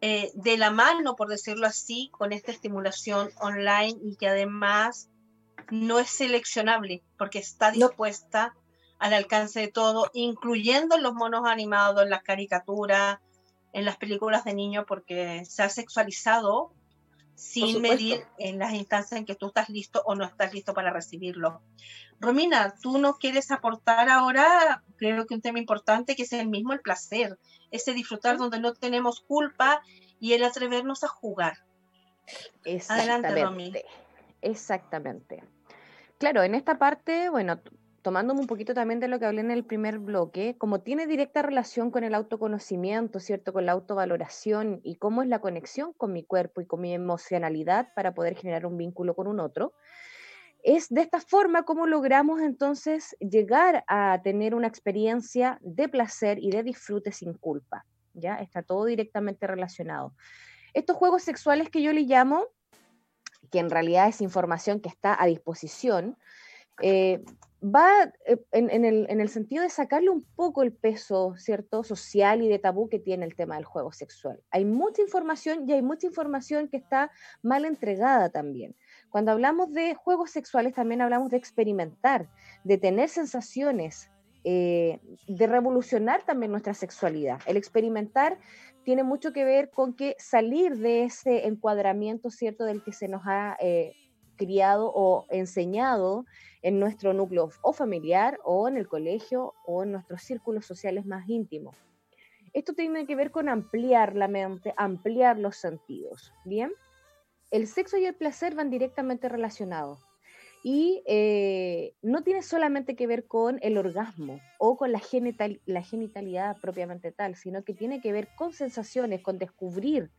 eh, de la mano, por decirlo así, con esta estimulación online y que además no es seleccionable porque está dispuesta al alcance de todo, incluyendo los monos animados, en las caricaturas, en las películas de niños, porque se ha sexualizado sin medir en las instancias en que tú estás listo o no estás listo para recibirlo. Romina, tú nos quieres aportar ahora, creo que un tema importante, que es el mismo el placer, ese disfrutar donde no tenemos culpa y el atrevernos a jugar. Adelante, Romina. Exactamente. Claro, en esta parte, bueno, tomándome un poquito también de lo que hablé en el primer bloque, como tiene directa relación con el autoconocimiento, ¿cierto? Con la autovaloración y cómo es la conexión con mi cuerpo y con mi emocionalidad para poder generar un vínculo con un otro. Es de esta forma como logramos entonces llegar a tener una experiencia de placer y de disfrute sin culpa, ¿ya? Está todo directamente relacionado. Estos juegos sexuales que yo le llamo que en realidad es información que está a disposición, eh, va eh, en, el, sentido de sacarle un poco el peso, ¿cierto?, social y de tabú que tiene el tema del juego sexual. Hay mucha información y hay mucha información que está mal entregada también. Cuando hablamos de juegos sexuales también hablamos de experimentar, de tener sensaciones, eh, de revolucionar también nuestra sexualidad. El experimentar tiene mucho que ver con que salir de ese encuadramiento, ¿cierto?, del que se nos ha eh, criado o enseñado en nuestro núcleo o familiar o en el colegio o en nuestros círculos sociales más íntimos. Esto tiene que ver con ampliar la mente, ampliar los sentidos, ¿bien? El sexo y el placer van directamente relacionados y eh, no tiene solamente que ver con el orgasmo o con la, genital, la genitalidad propiamente tal, sino que tiene que ver con sensaciones, con descubrir.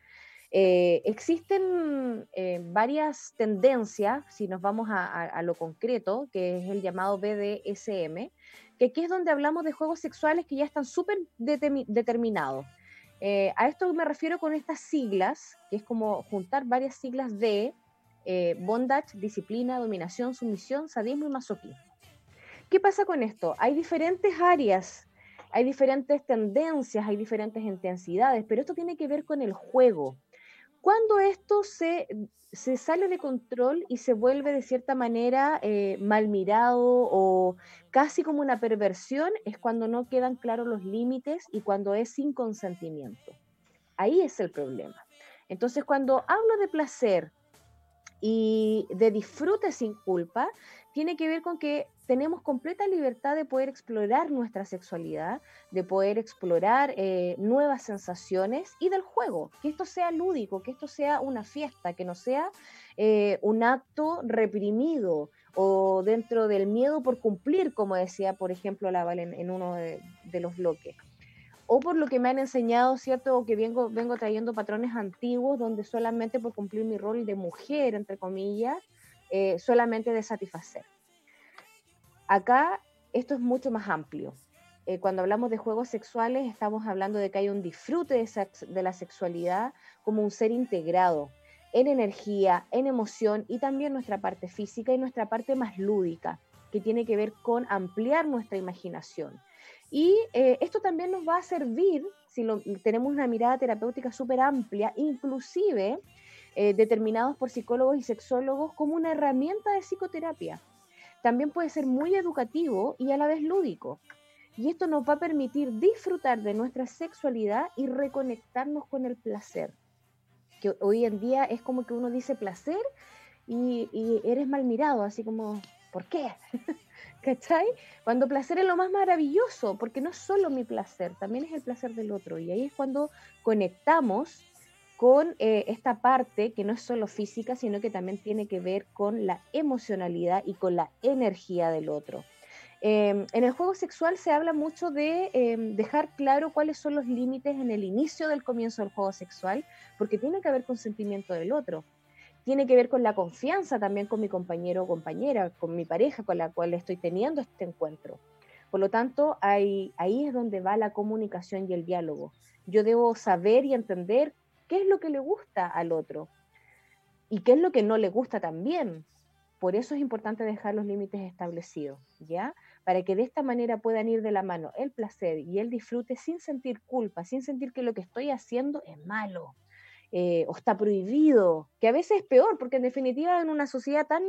Eh, existen eh, varias tendencias, si nos vamos a, lo concreto, que es el llamado BDSM, que aquí es donde hablamos de juegos sexuales que ya están súper determinados. a esto me refiero con estas siglas, que es como juntar varias siglas de eh, bondage, disciplina, dominación, sumisión, sadismo y masoquismo. ¿Qué pasa con esto? Hay diferentes áreas, hay diferentes tendencias, hay diferentes intensidades, pero esto tiene que ver con el juego. Cuando esto se, se sale de control y se vuelve de cierta manera eh, mal mirado o casi como una perversión, es cuando no quedan claros los límites y cuando es sin consentimiento. Ahí es el problema. Entonces, cuando hablo de placer, y de disfrute sin culpa tiene que ver con que tenemos completa libertad de poder explorar nuestra sexualidad, de poder explorar eh, nuevas sensaciones y del juego, que esto sea lúdico, que esto sea una fiesta, que no sea eh, un acto reprimido o dentro del miedo por cumplir, como decía, por ejemplo, la en, en uno de los bloques o por lo que me han enseñado, ¿cierto? O que vengo, vengo trayendo patrones antiguos donde solamente por cumplir mi rol de mujer, entre comillas, eh, solamente de satisfacer. Acá esto es mucho más amplio. Eh, cuando hablamos de juegos sexuales, estamos hablando de que hay un disfrute de, la sexualidad como un ser integrado en energía, en emoción y también nuestra parte física y nuestra parte más lúdica, que tiene que ver con ampliar nuestra imaginación. Y eh, esto también nos va a servir, si tenemos una mirada terapéutica súper amplia, inclusive eh, determinados por psicólogos y sexólogos como una herramienta de psicoterapia. También puede ser muy educativo y a la vez lúdico. Y esto nos va a permitir disfrutar de nuestra sexualidad y reconectarnos con el placer. Que hoy en día es como que uno dice placer y, y eres mal mirado, así como, ¿por qué? ¿Cachai? Cuando placer es lo más maravilloso, porque no es solo mi placer, también es el placer del otro. Y ahí es cuando conectamos con eh, esta parte que no es solo física, sino que también tiene que ver con la emocionalidad y con la energía del otro. Em, en el juego sexual se habla mucho de em, dejar claro cuáles son los límites en el inicio del comienzo del juego sexual, porque tiene que haber consentimiento del otro. Tiene que ver con la confianza también con mi compañero o compañera, con mi pareja con la cual estoy teniendo este encuentro. Por lo tanto, ahí, ahí es donde va la comunicación y el diálogo. Yo debo saber y entender qué es lo que le gusta al otro y qué es lo que no le gusta también. Por eso es importante dejar los límites establecidos, ¿ya? Para que de esta manera puedan ir de la mano el placer y el disfrute sin sentir culpa, sin sentir que lo que estoy haciendo es malo eh, o está prohibido, que a veces es peor, porque en definitiva en una sociedad tan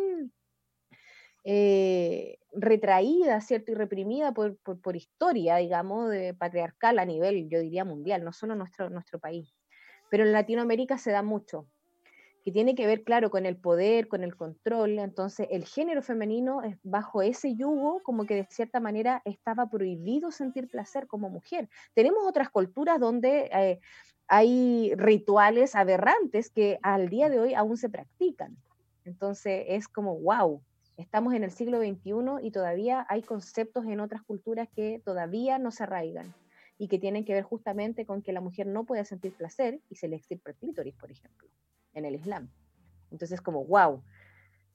eh, retraída, ¿cierto? Y reprimida por, historia, digamos, de patriarcal a nivel, yo diría, mundial, no solo nuestro, nuestro país pero en Latinoamérica se da mucho, que tiene que ver, claro, con el poder, con el control. Entonces, el género femenino, bajo ese yugo, como que de cierta manera estaba prohibido sentir placer como mujer. Tenemos otras culturas donde eh, hay rituales aberrantes que al día de hoy aún se practican. Entonces, es como, wow, estamos en el siglo XXI y todavía hay conceptos en otras culturas que todavía no se arraigan y que tienen que ver justamente con que la mujer no puede sentir placer y se le extirpa el por ejemplo, en el Islam. Entonces, como, wow.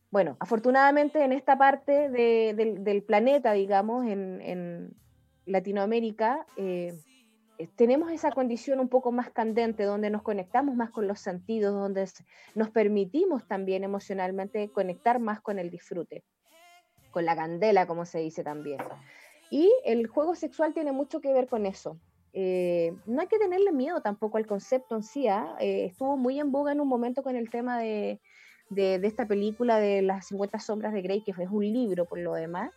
Bueno, afortunadamente en esta parte del planeta, digamos, en, Latinoamérica, eh, eh, tenemos esa condición un poco más candente, donde nos conectamos más con los sentidos, donde nos permitimos también emocionalmente conectar más con el disfrute, con la candela, como se dice también. Y el juego sexual tiene mucho que ver con eso. Eh, no hay que tenerle miedo tampoco al concepto en sí. ¿ah? Eh, estuvo muy en boga en un momento con el tema de, esta película de las 50 sombras de Grey, que es un libro por lo demás,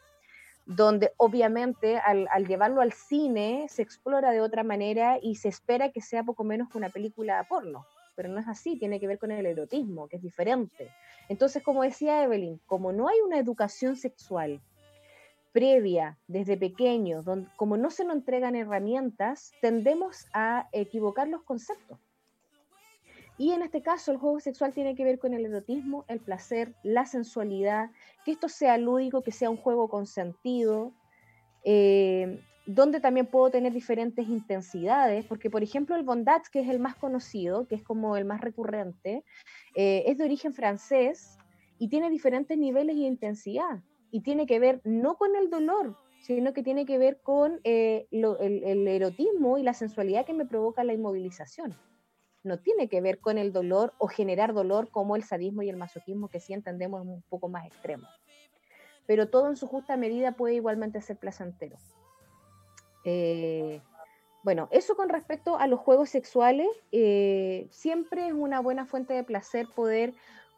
donde obviamente al, al, llevarlo al cine se explora de otra manera y se espera que sea poco menos que una película porno. Pero no es así, tiene que ver con el erotismo, que es diferente. Entonces, como decía Evelyn, como no hay una educación sexual, previa, desde pequeños, donde, como no se nos entregan herramientas, tendemos a equivocar los conceptos. Y en este caso el juego sexual tiene que ver con el erotismo, el placer, la sensualidad, que esto sea lúdico, que sea un juego con sentido, eh, donde también puedo tener diferentes intensidades, porque por ejemplo el bondage, que es el más conocido, que es como el más recurrente, eh, es de origen francés y tiene diferentes niveles y intensidad y tiene que ver no con el dolor, sino que tiene que ver con eh, el, erotismo y la sensualidad que me provoca la inmovilización. No tiene que ver con el dolor o generar dolor como el sadismo y el masoquismo que sí entendemos un poco más extremo. Pero todo en su justa medida puede igualmente ser placentero. Eh, bueno, eso con respecto a los juegos sexuales, eh, siempre es una buena fuente de placer poder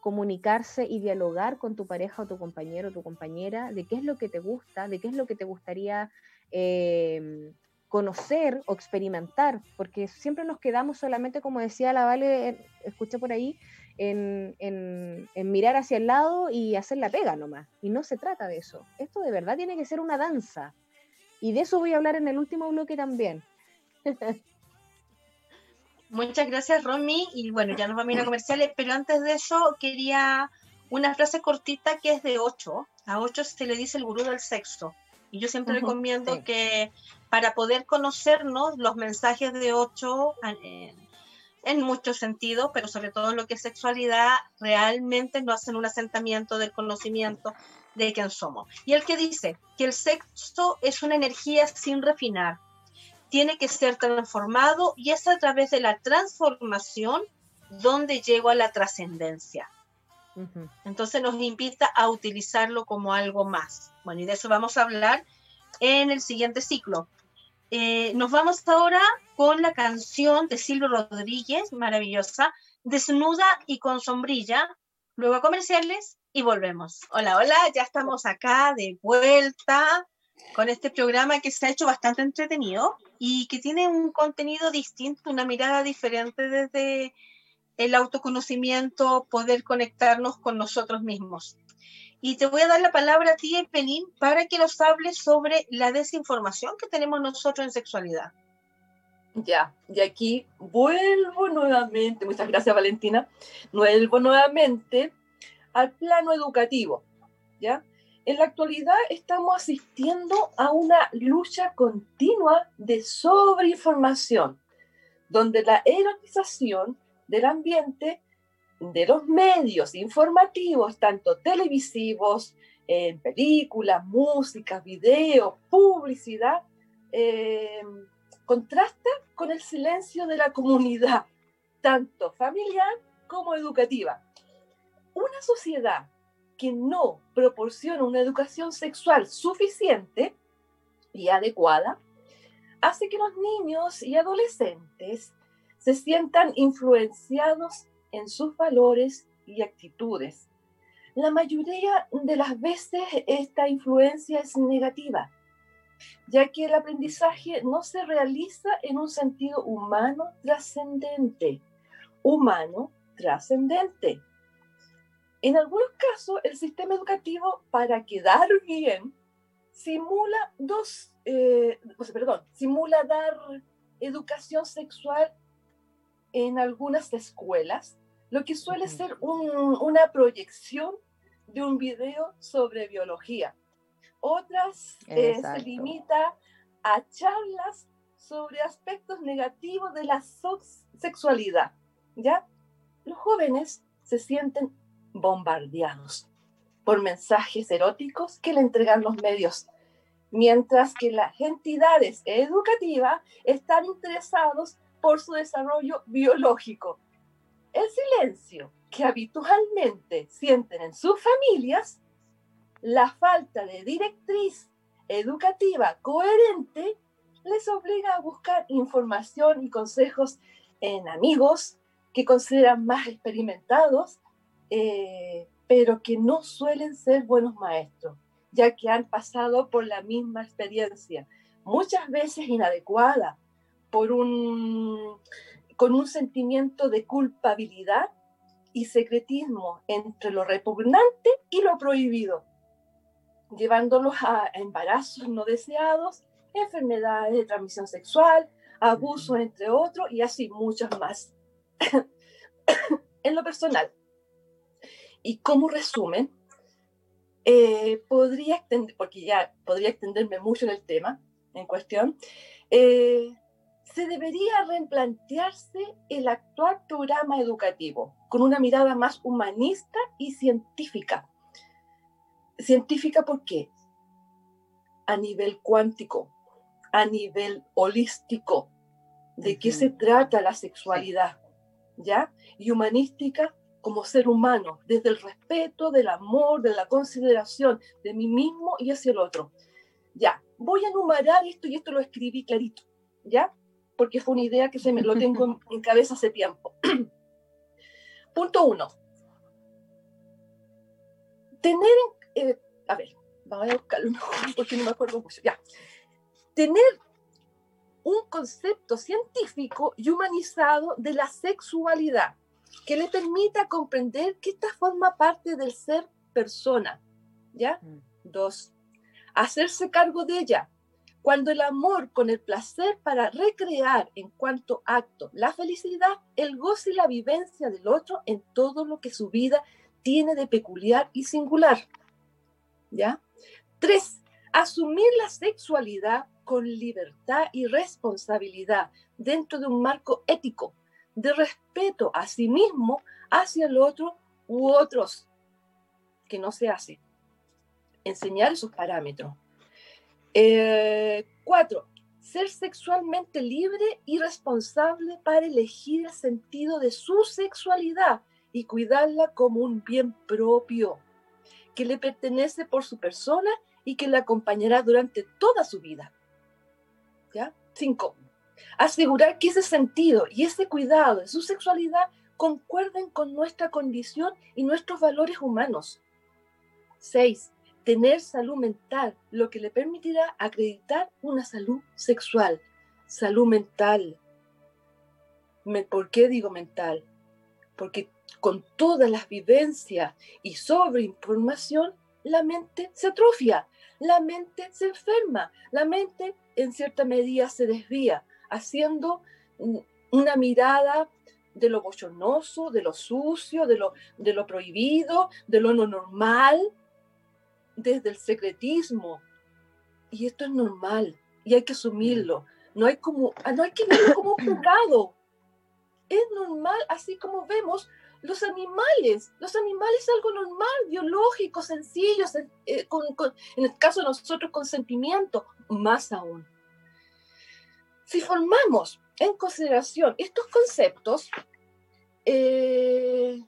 comunicarse y dialogar con tu pareja o tu compañero o tu compañera de qué es lo que te gusta, de qué es lo que te gustaría em, conocer o experimentar, porque siempre nos quedamos solamente, como decía la Vale, escuché por ahí, en, en, mirar hacia el lado y hacer la pega nomás. Y no se trata de eso. Esto de verdad tiene que ser una danza. Y de eso voy a hablar en el último bloque también. Muchas gracias, Romy. Y bueno, ya nos vamos a ir a comerciales, pero antes de eso quería una frase cortita que es de 8. A 8 se le dice el gurú del sexo. Y yo siempre recomiendo que para poder conocernos, los mensajes de 8 en muchos sentidos, pero sobre todo en lo que es sexualidad, realmente no hacen un asentamiento del conocimiento de quién somos. Y el que dice que el sexo es una energía sin refinar, tiene que ser transformado y es a través de la transformación donde llego a la trascendencia. Entonces nos invita a utilizarlo como algo más. Bueno, y de eso vamos a hablar en el siguiente ciclo. Eh, nos vamos ahora con la canción de Silvio Rodríguez, maravillosa, Desnuda y con sombrilla, luego a comerciales y volvemos. Hola, hola, ya estamos acá de vuelta con este programa que se ha hecho bastante entretenido y que tiene un contenido distinto, una mirada diferente desde el autoconocimiento, poder conectarnos con nosotros mismos. Y te voy a dar la palabra a ti, Pelín, para que nos hables sobre la desinformación que tenemos nosotros en sexualidad. Ya, y aquí vuelvo nuevamente, muchas gracias Valentina, vuelvo nuevamente al plano educativo, ¿ya? En la actualidad estamos asistiendo a una lucha continua de sobreinformación, donde la erotización del ambiente, de los medios informativos, tanto televisivos, en películas, música, video, publicidad, eh, contrasta con el silencio de la comunidad, tanto familiar como educativa. Una sociedad que no proporciona una educación sexual suficiente y adecuada hace que los niños y adolescentes se sientan influenciados en sus valores y actitudes. La mayoría de las veces esta influencia es negativa ya que el aprendizaje no se realiza en un sentido humano trascendente. Humano trascendente. En algunos casos, el sistema educativo, para quedar bien, simula dos, eh, perdón, simula dar educación sexual en algunas escuelas, lo que suele ser una proyección de un video sobre biología otras eh, se limita a charlas sobre aspectos negativos de la sexualidad. ¿Ya? Los jóvenes se sienten bombardeados por mensajes eróticos que le entregan los medios, mientras que las entidades educativas están interesados por su desarrollo biológico. El silencio que habitualmente sienten en sus familias la falta de directriz educativa coherente les obliga a buscar información y consejos en amigos que consideran más experimentados, eh, pero que no suelen ser buenos maestros, ya que han pasado por la misma experiencia, muchas veces inadecuada, por un, con un sentimiento de culpabilidad y secretismo entre lo repugnante y lo prohibido llevándolos a embarazos no deseados, enfermedades de transmisión sexual, abusos, entre otros, y así muchos más. en lo personal, y como resumen, eh, podría extender, porque ya podría extenderme mucho en el tema en cuestión, eh, se debería replantearse el actual programa educativo con una mirada más humanista y científica científica, ¿por qué? A nivel cuántico, a nivel holístico, de qué se trata la sexualidad, ¿ya? Y humanística como ser humano, desde el respeto, del amor, de la consideración de mí mismo y hacia el otro. Ya, voy a enumerar esto y esto lo escribí clarito, ¿ya? Porque fue una idea que se me lo tengo en, en cabeza hace tiempo. Punto uno. Tener en eh, a ver, vamos a buscarlo porque no me acuerdo mucho. Ya. Tener un concepto científico y humanizado de la sexualidad que le permita comprender que esta forma parte del ser persona. ¿Ya? Mm. Dos, hacerse cargo de ella. Cuando el amor con el placer para recrear en cuanto acto la felicidad, el goce y la vivencia del otro en todo lo que su vida tiene de peculiar y singular. ¿ya? Tres, asumir la sexualidad con libertad y responsabilidad dentro de un marco ético, de respeto a sí mismo, hacia el otro u otros, que no se hace. Enseñar esos parámetros. Eh, cuatro, ser sexualmente libre y responsable para elegir el sentido de su sexualidad y cuidarla como un bien propio que le pertenece por su persona y que le acompañará durante toda su vida. ¿Ya? Cinco, asegurar que ese sentido y ese cuidado de su sexualidad concuerden con nuestra condición y nuestros valores humanos. Seis, tener salud mental, lo que le permitirá acreditar una salud sexual, salud mental. ¿Por qué digo mental? Porque con todas las vivencias y sobreinformación, la mente se atrofia, la mente se enferma, la mente en cierta medida se desvía, haciendo una mirada de lo bochornoso, de lo sucio, de lo, de lo prohibido, de lo no normal, desde el secretismo. Y esto es normal y hay que asumirlo. No hay, como, no hay que verlo como un pecado. Es normal, así como vemos los animales. Los animales es algo normal, biológico, sencillo, eh, en el caso de nosotros con sentimiento, más aún. Si formamos en consideración estos conceptos, eh,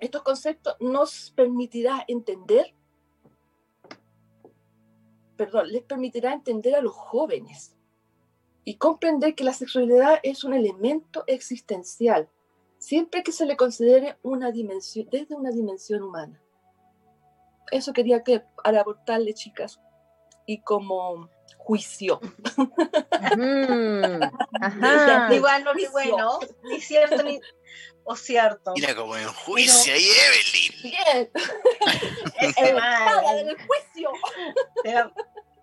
estos conceptos nos permitirá entender perdón, les permitirá entender a los jóvenes y comprender que la sexualidad es un elemento existencial, siempre que se le considere una desde una dimensión humana. Eso quería que para aportarle, chicas, y como juicio. Mm, ajá. Igual no ni bueno, ni cierto, ni, o cierto. Mira como en juicio ahí, Evelyn. Bien. en el juicio.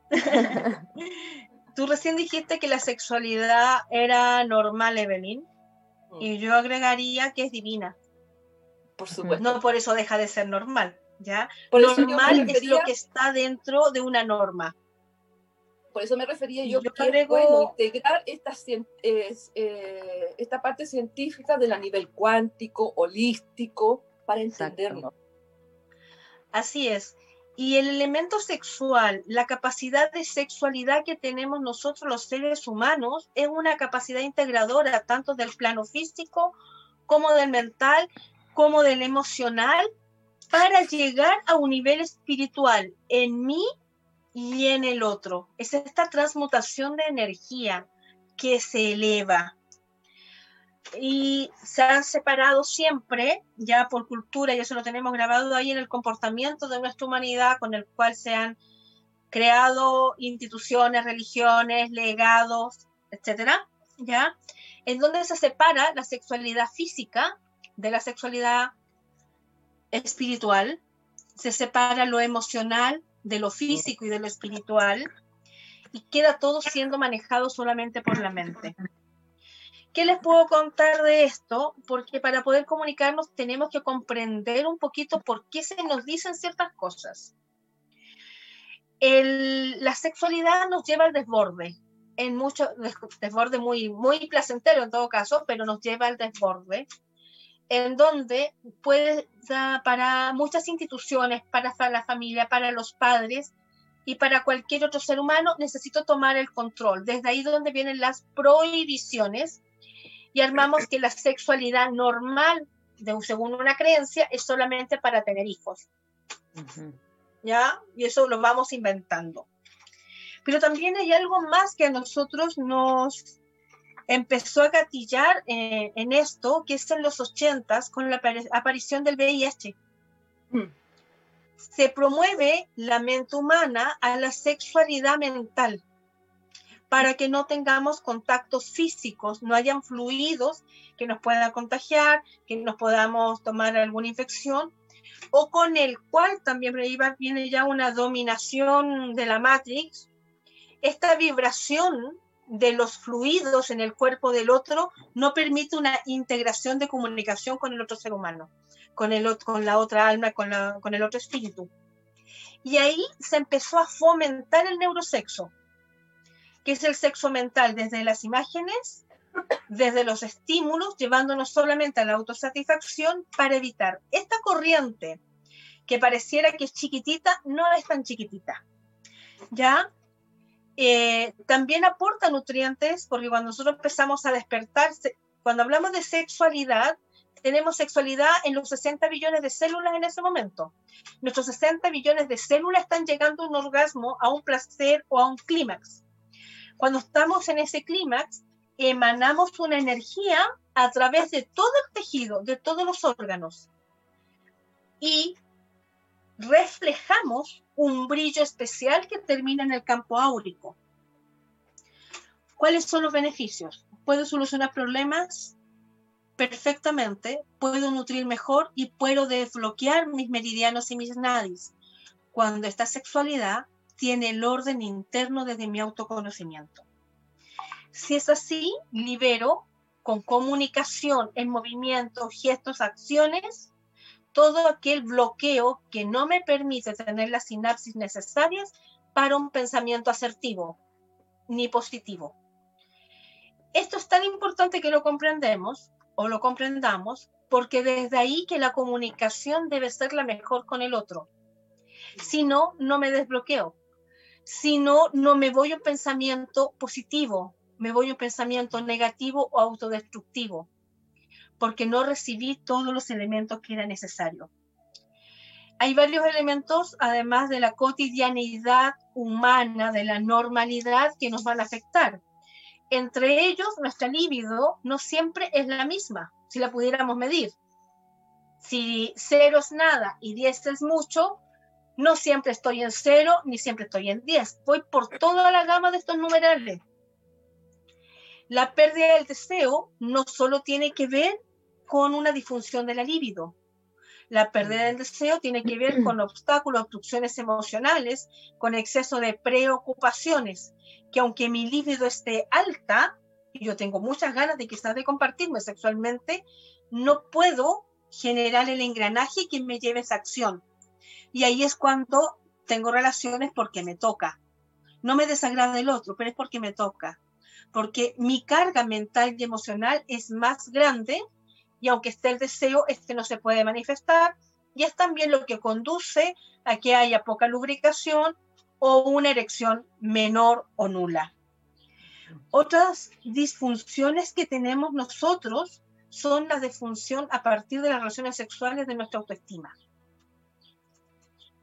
Tú recién dijiste que la sexualidad era normal, Evelyn. Mm. Y yo agregaría que es divina. Por supuesto. No por eso deja de ser normal, ¿ya? Por normal es lo que está dentro de una norma. Por eso me refería yo, yo que bueno integrar esta, eh, esta parte científica de la nivel cuántico, holístico, para entendernos. Así es. Y el elemento sexual, la capacidad de sexualidad que tenemos nosotros los seres humanos, es una capacidad integradora tanto del plano físico como del mental, como del emocional, para llegar a un nivel espiritual en mí y en el otro. Es esta transmutación de energía que se eleva. Y se han separado siempre, ya por cultura, y eso lo tenemos grabado ahí en el comportamiento de nuestra humanidad, con el cual se han creado instituciones, religiones, legados, etcétera, ¿ya? En donde se separa la sexualidad física de la sexualidad espiritual, se separa lo emocional de lo físico y de lo espiritual, y queda todo siendo manejado solamente por la mente. ¿Qué les puedo contar de esto? Porque para poder comunicarnos tenemos que comprender un poquito por qué se nos dicen ciertas cosas. la sexualidad nos lleva al desborde, en mucho desborde muy, muy placentero en todo caso, pero nos lleva al desborde en donde puede, para muchas instituciones, para la familia, para los padres y para cualquier otro ser humano, necesito tomar el control. Desde ahí donde vienen las prohibiciones y armamos que la sexualidad normal, de, según una creencia, es solamente para tener hijos. ¿Ya? Y eso lo vamos inventando. Pero también hay algo más que a nosotros nos empezó a gatillar eh, en esto, que es en los ochentas, con la aparición del VIH. Mm. Se promueve la mente humana a la sexualidad mental para que no tengamos contactos físicos, no hayan fluidos que nos puedan contagiar, que nos podamos tomar alguna infección, o con el cual también viene ya una dominación de la Matrix, esta vibración de los fluidos en el cuerpo del otro no permite una integración de comunicación con el otro ser humano, con, el, con la otra alma, con, la, con el otro espíritu. Y ahí se empezó a fomentar el neurosexo, que es el sexo mental desde las imágenes desde los estímulos, llevándonos solamente a la autosatisfacción para evitar esta corriente que pareciera que es chiquitita, no es tan chiquitita. ¿Ya? Eh, también aporta nutrientes porque cuando nosotros empezamos a despertarse, cuando hablamos de sexualidad, tenemos sexualidad en los 60 billones de células en ese momento. Nuestros 60 billones de células están llegando a un orgasmo, a un placer o a un clímax. Cuando estamos en ese clímax, emanamos una energía a través de todo el tejido, de todos los órganos. Y reflejamos un brillo especial que termina en el campo áurico. ¿Cuáles son los beneficios? Puedo solucionar problemas perfectamente, puedo nutrir mejor y puedo desbloquear mis meridianos y mis nadis cuando esta sexualidad tiene el orden interno desde mi autoconocimiento. Si es así, libero con comunicación en movimiento, gestos, acciones, todo aquel bloqueo que no me permite tener las sinapsis necesarias para un pensamiento asertivo ni positivo. Esto es tan importante que lo comprendemos o lo comprendamos porque desde ahí que la comunicación debe ser la mejor con el otro. Si no, no me desbloqueo. Si no, no me voy un pensamiento positivo, me voy un pensamiento negativo o autodestructivo porque no recibí todos los elementos que era necesario. Hay varios elementos, además de la cotidianidad humana, de la normalidad, que nos van a afectar. Entre ellos, nuestra libido no siempre es la misma, si la pudiéramos medir. Si cero es nada y 10 es mucho, no siempre estoy en cero ni siempre estoy en 10. Voy por toda la gama de estos numerales. La pérdida del deseo no solo tiene que ver con una disfunción de la libido. La pérdida del deseo tiene que ver con obstáculos, obstrucciones emocionales, con exceso de preocupaciones, que aunque mi libido esté alta, y yo tengo muchas ganas de quizás de compartirme sexualmente, no puedo generar el engranaje que me lleve a esa acción. Y ahí es cuando tengo relaciones porque me toca. No me desagrada el otro, pero es porque me toca. Porque mi carga mental y emocional es más grande y aunque esté el deseo, este no se puede manifestar y es también lo que conduce a que haya poca lubricación o una erección menor o nula. Otras disfunciones que tenemos nosotros son las disfunción a partir de las relaciones sexuales de nuestra autoestima.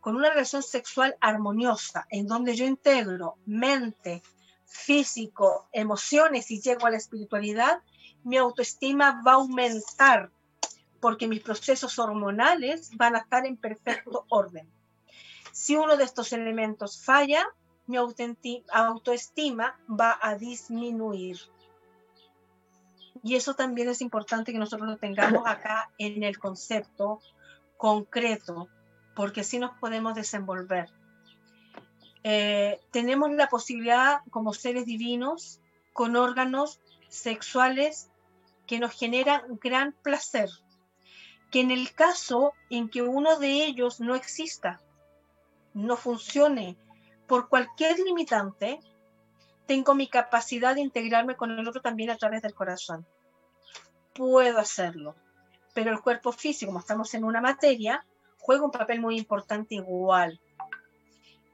Con una relación sexual armoniosa, en donde yo integro mente, físico, emociones y llego a la espiritualidad, mi autoestima va a aumentar porque mis procesos hormonales van a estar en perfecto orden. Si uno de estos elementos falla, mi autoestima va a disminuir. Y eso también es importante que nosotros lo tengamos acá en el concepto concreto, porque así nos podemos desenvolver. Eh, tenemos la posibilidad como seres divinos, con órganos sexuales que nos generan gran placer, que en el caso en que uno de ellos no exista, no funcione por cualquier limitante, tengo mi capacidad de integrarme con el otro también a través del corazón. Puedo hacerlo, pero el cuerpo físico, como estamos en una materia, juega un papel muy importante igual.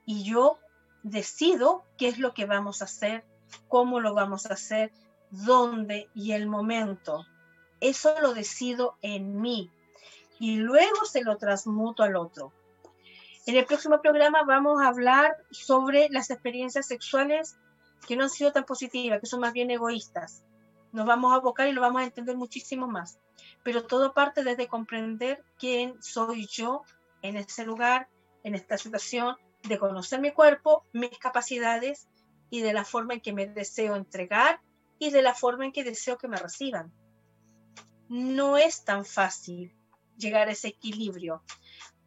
Y yo decido qué es lo que vamos a hacer, cómo lo vamos a hacer, dónde y el momento. Eso lo decido en mí y luego se lo transmuto al otro. En el próximo programa vamos a hablar sobre las experiencias sexuales que no han sido tan positivas, que son más bien egoístas. Nos vamos a abocar y lo vamos a entender muchísimo más. Pero todo parte desde comprender quién soy yo en ese lugar, en esta situación, de conocer mi cuerpo, mis capacidades y de la forma en que me deseo entregar y de la forma en que deseo que me reciban. No es tan fácil llegar a ese equilibrio,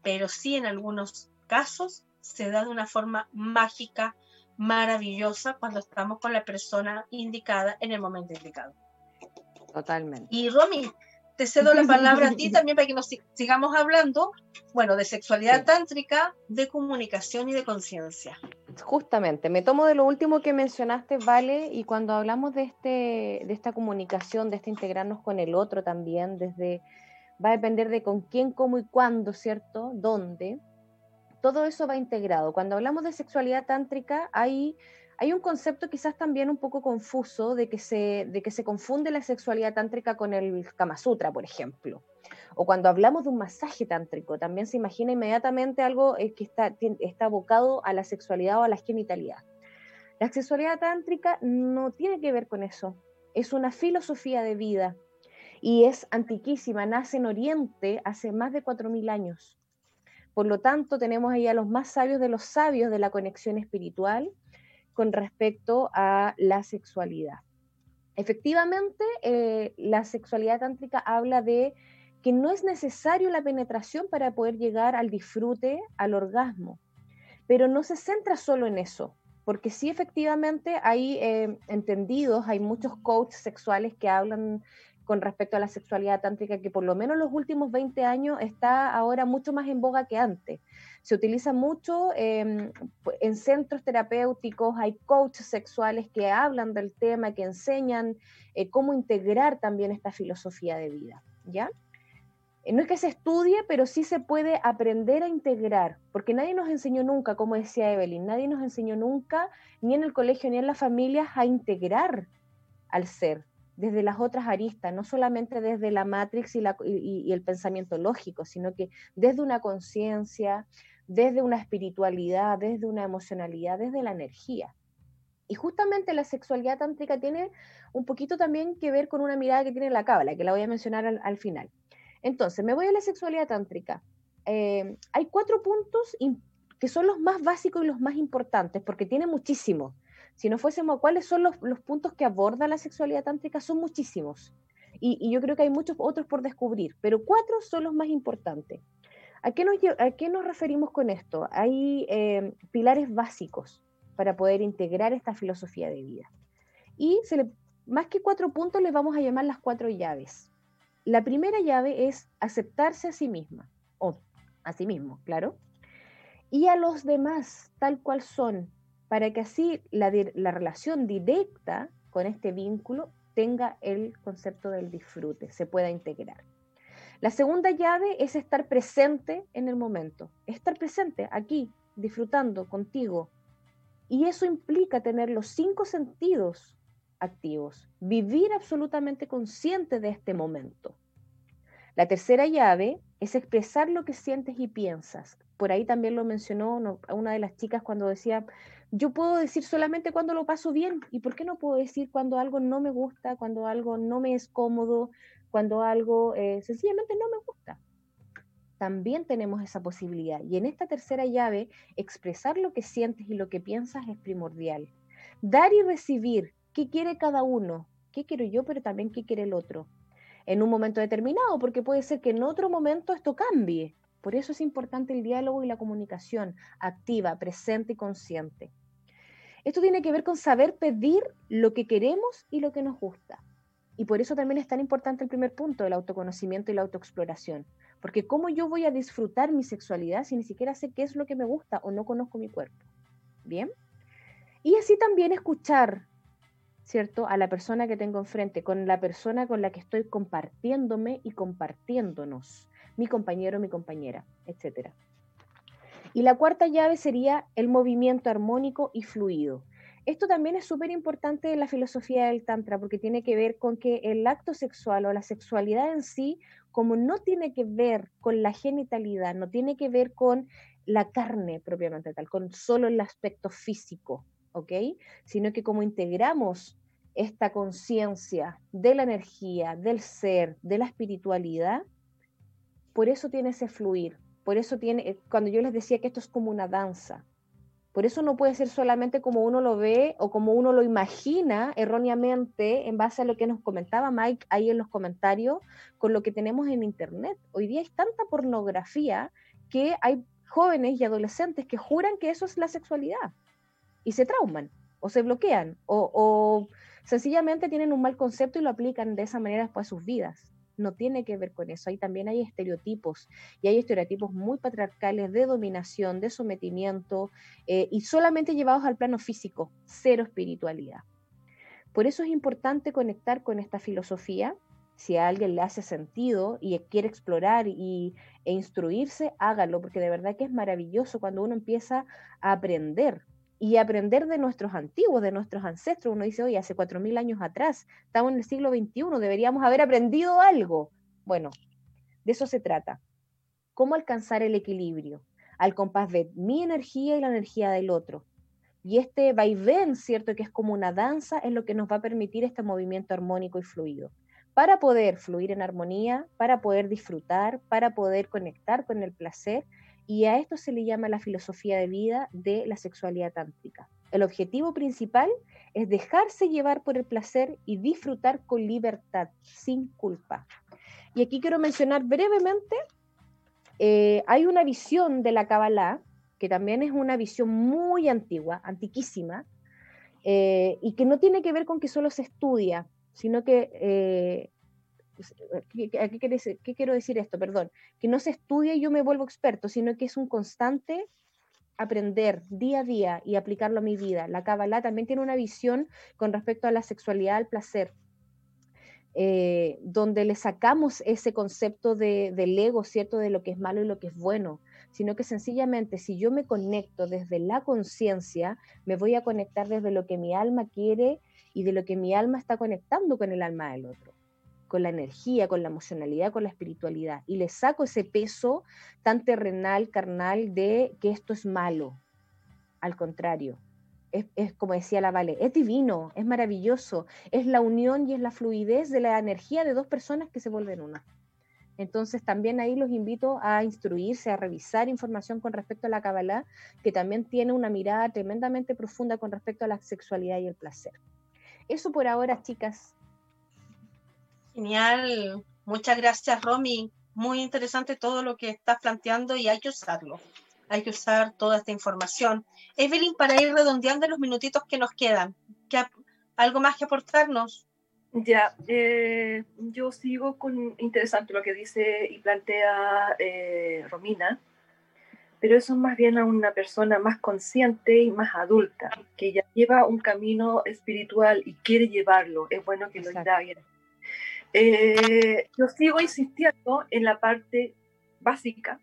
pero sí en algunos casos se da de una forma mágica, maravillosa, cuando estamos con la persona indicada en el momento indicado. Totalmente. Y Romy, te cedo la palabra a ti también para que nos sigamos hablando, bueno, de sexualidad tántrica, de comunicación y de conciencia. Justamente, me tomo de lo último que mencionaste, Vale, y cuando hablamos de, este, de esta comunicación, de este integrarnos con el otro también, desde, va a depender de con quién, cómo y cuándo, ¿cierto? ¿Dónde? Todo eso va integrado. Cuando hablamos de sexualidad tántrica, hay, hay un concepto quizás también un poco confuso de que, se, de que se confunde la sexualidad tántrica con el Kama Sutra, por ejemplo. O cuando hablamos de un masaje tántrico, también se imagina inmediatamente algo eh, que está, está abocado a la sexualidad o a la genitalidad. La sexualidad tántrica no tiene que ver con eso. Es una filosofía de vida y es antiquísima, nace en Oriente hace más de 4.000 años. Por lo tanto, tenemos ahí a los más sabios de los sabios de la conexión espiritual con respecto a la sexualidad. Efectivamente, eh, la sexualidad tántrica habla de que no es necesario la penetración para poder llegar al disfrute, al orgasmo, pero no se centra solo en eso, porque sí efectivamente hay eh, entendidos, hay muchos coaches sexuales que hablan con respecto a la sexualidad tántrica, que por lo menos los últimos 20 años está ahora mucho más en boga que antes. Se utiliza mucho em, en centros terapéuticos, hay coaches sexuales que hablan del tema, que enseñan eh, cómo integrar también esta filosofía de vida, ¿ya? Eh, no es que se estudie, pero sí se puede aprender a integrar, porque nadie nos enseñó nunca, como decía Evelyn, nadie nos enseñó nunca, ni en el colegio ni en las familias, a integrar al ser desde las otras aristas, no solamente desde la matrix y, el pensamiento lógico, sino que desde una conciencia, desde una espiritualidad, desde una emocionalidad, desde la energía. Y justamente la sexualidad tántrica tiene un poquito también que ver con una mirada que tiene la cábala, que la voy a mencionar al final. Entonces, me voy a la sexualidad tántrica. Eh, hay cuatro puntos que son los más básicos y los más importantes, porque tiene muchísimos. Si no fuésemos a cuáles son los, puntos que aborda la sexualidad tántrica, son muchísimos. Y, yo creo que hay muchos otros por descubrir, pero cuatro son los más importantes. ¿A qué nos, referimos con esto? Hay eh, pilares básicos para poder integrar esta filosofía de vida. Y más que cuatro puntos, les vamos a llamar las cuatro llaves. La primera llave es aceptarse a sí misma, o a sí mismo, claro, y a los demás tal cual son, para que así la, la relación directa con este vínculo tenga el concepto del disfrute, se pueda integrar. La segunda llave es estar presente en el momento, estar presente aquí, disfrutando contigo. Y eso implica tener los cinco sentidos activos, vivir absolutamente consciente de este momento. La tercera llave es expresar lo que sientes y piensas. Por ahí también lo mencionó una de las chicas cuando decía, yo puedo decir solamente cuando lo paso bien, ¿y por qué no puedo decir cuando algo no me gusta, cuando algo no me es cómodo, cuando algo eh, sencillamente no me gusta? También tenemos esa posibilidad. Y en esta tercera llave, expresar lo que sientes y lo que piensas es primordial. Dar y recibir qué quiere cada uno, qué quiero yo, pero también qué quiere el otro, en un momento determinado, porque puede ser que en otro momento esto cambie. Por eso es importante el diálogo y la comunicación activa, presente y consciente. Esto tiene que ver con saber pedir lo que queremos y lo que nos gusta. Y por eso también es tan importante el primer punto, el autoconocimiento y la autoexploración. Porque ¿cómo yo voy a disfrutar mi sexualidad si ni siquiera sé qué es lo que me gusta o no conozco mi cuerpo? ¿Bien? Y así también escuchar ¿cierto? A la persona que tengo enfrente, con la persona con la que estoy compartiéndome y compartiéndonos, mi compañero, mi compañera, etc. Y la cuarta llave sería el movimiento armónico y fluido. Esto también es súper importante en la filosofía del Tantra porque tiene que ver con que el acto sexual o la sexualidad en sí, como no tiene que ver con la genitalidad, no tiene que ver con la carne propiamente tal, con solo el aspecto físico, ¿ok? Sino que como integramos esta conciencia de la energía, del ser, de la espiritualidad, por eso tiene ese fluir, por eso tiene, eh, cuando yo les decía que esto es como una danza, por eso no puede ser solamente como uno lo ve o como uno lo imagina erróneamente en base a lo que nos comentaba Mike ahí en los comentarios con lo que tenemos en Internet. Hoy día hay tanta pornografía que hay jóvenes y adolescentes que juran que eso es la sexualidad y se trauman o se bloquean o, sencillamente tienen un mal concepto y lo aplican de esa manera después a sus vidas. no tiene que ver con eso. Ahí también hay estereotipos y hay estereotipos muy patriarcales de dominación, de sometimiento eh, y solamente llevados al plano físico, cero espiritualidad. Por eso es importante conectar con esta filosofía. Si a alguien le hace sentido y quiere explorar y, e instruirse, hágalo, porque de verdad que es maravilloso cuando uno empieza a aprender y aprender de nuestros antiguos, de nuestros ancestros. Uno dice, oye, hace 4.000 años atrás, estamos en el siglo XXI, deberíamos haber aprendido algo. Bueno, de eso se trata. ¿Cómo alcanzar el equilibrio? Al compás de mi energía y la energía del otro. Y este vaivén, ¿cierto? Que es como una danza, es lo que nos va a permitir este movimiento armónico y fluido. Para poder fluir en armonía, para poder disfrutar, para poder conectar con el placer y a esto se le llama la filosofía de vida de la sexualidad tántrica. El objetivo principal es dejarse llevar por el placer y disfrutar con libertad, sin culpa. Y aquí quiero mencionar brevemente, eh, hay una visión de la Kabbalah, que también es una visión muy antigua, antiquísima, eh, y que no tiene que ver con que solo se estudia, sino que eh, pues, eh, ¿qué, quiero decir esto? Perdón, que no se estudia y yo me vuelvo experto, sino que es un constante aprender día a día y aplicarlo a mi vida. La Kabbalah también tiene una visión con respecto a la sexualidad, al placer, eh, donde le sacamos ese concepto de, del ego, ¿cierto? De lo que es malo y lo que es bueno, sino que sencillamente si yo me conecto desde la conciencia, me voy a conectar desde lo que mi alma quiere y de lo que mi alma está conectando con el alma del otro con la energía, con la emocionalidad, con la espiritualidad. Y le saco ese peso tan terrenal, carnal, de que esto es malo. Al contrario, es, como decía la Vale, es divino, es maravilloso, es la unión y es la fluidez de la energía de dos personas que se vuelven una. Entonces también ahí los invito a instruirse, a revisar información con respecto a la Kabbalah, que también tiene una mirada tremendamente profunda con respecto a la sexualidad y el placer. Eso por ahora, chicas. Genial. Muchas gracias, Romy. Muy interesante todo lo que estás planteando y hay que usarlo. Hay que usar toda esta información. Evelyn, para ir redondeando los minutitos que nos quedan, ¿qué, ¿algo más que aportarnos? Ya, eh, yo sigo con interesante lo que dice y plantea eh, Romina, pero eso es más bien a una persona más consciente y más adulta, que ya lleva un camino espiritual y quiere llevarlo. Es bueno que lo bien. Eh, yo sigo insistiendo en la parte básica,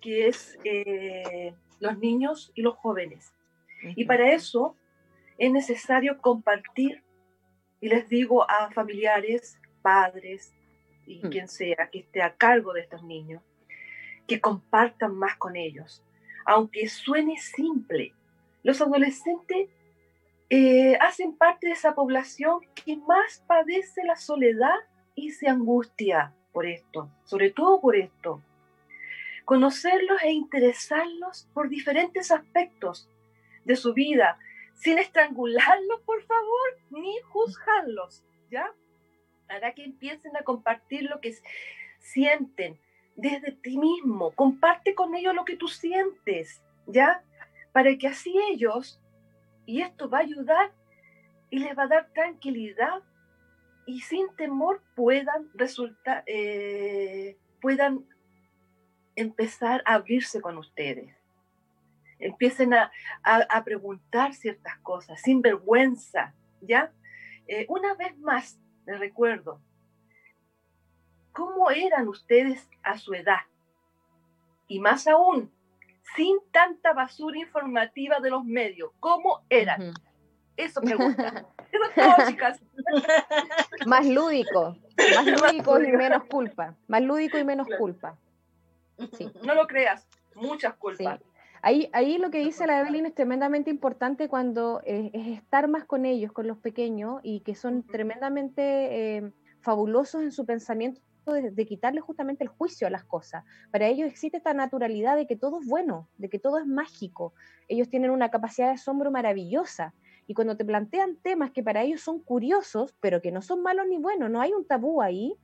que es eh, los niños y los jóvenes. Y para eso es necesario compartir, y les digo a familiares, padres y mm. quien sea que esté a cargo de estos niños, que compartan más con ellos. Aunque suene simple, los adolescentes eh, hacen parte de esa población que más padece la soledad y se angustia por esto, sobre todo por esto. Conocerlos e interesarlos por diferentes aspectos de su vida, sin estrangularlos, por favor, ni juzgarlos, ¿ya? Para que empiecen a compartir lo que sienten desde ti mismo. Comparte con ellos lo que tú sientes, ¿ya? Para que así ellos, y esto va a ayudar y les va a dar tranquilidad y sin temor puedan resultar, eh, puedan empezar a abrirse con ustedes. Empiecen a, preguntar ciertas cosas sin vergüenza, ¿ya? Eh, una vez más, les recuerdo, ¿cómo eran ustedes a su edad? Y más aún, sin tanta basura informativa de los medios, ¿cómo eran? Eso pregunta. chicas. Más lúdico, más lúdico y menos culpa. Más lúdico y menos culpa. No lo creas, muchas culpas. Ahí, ahí lo que dice la Evelyn es tremendamente importante cuando es, estar más con ellos, con los pequeños, y que son tremendamente eh, fabulosos en su pensamiento de, de, quitarle justamente el juicio a las cosas. Para ellos existe esta naturalidad de que todo es bueno, de que todo es mágico. Ellos tienen una capacidad de asombro maravillosa. Y cuando te plantean temas que para ellos son curiosos, pero que no son malos ni buenos, no hay un tabú ahí,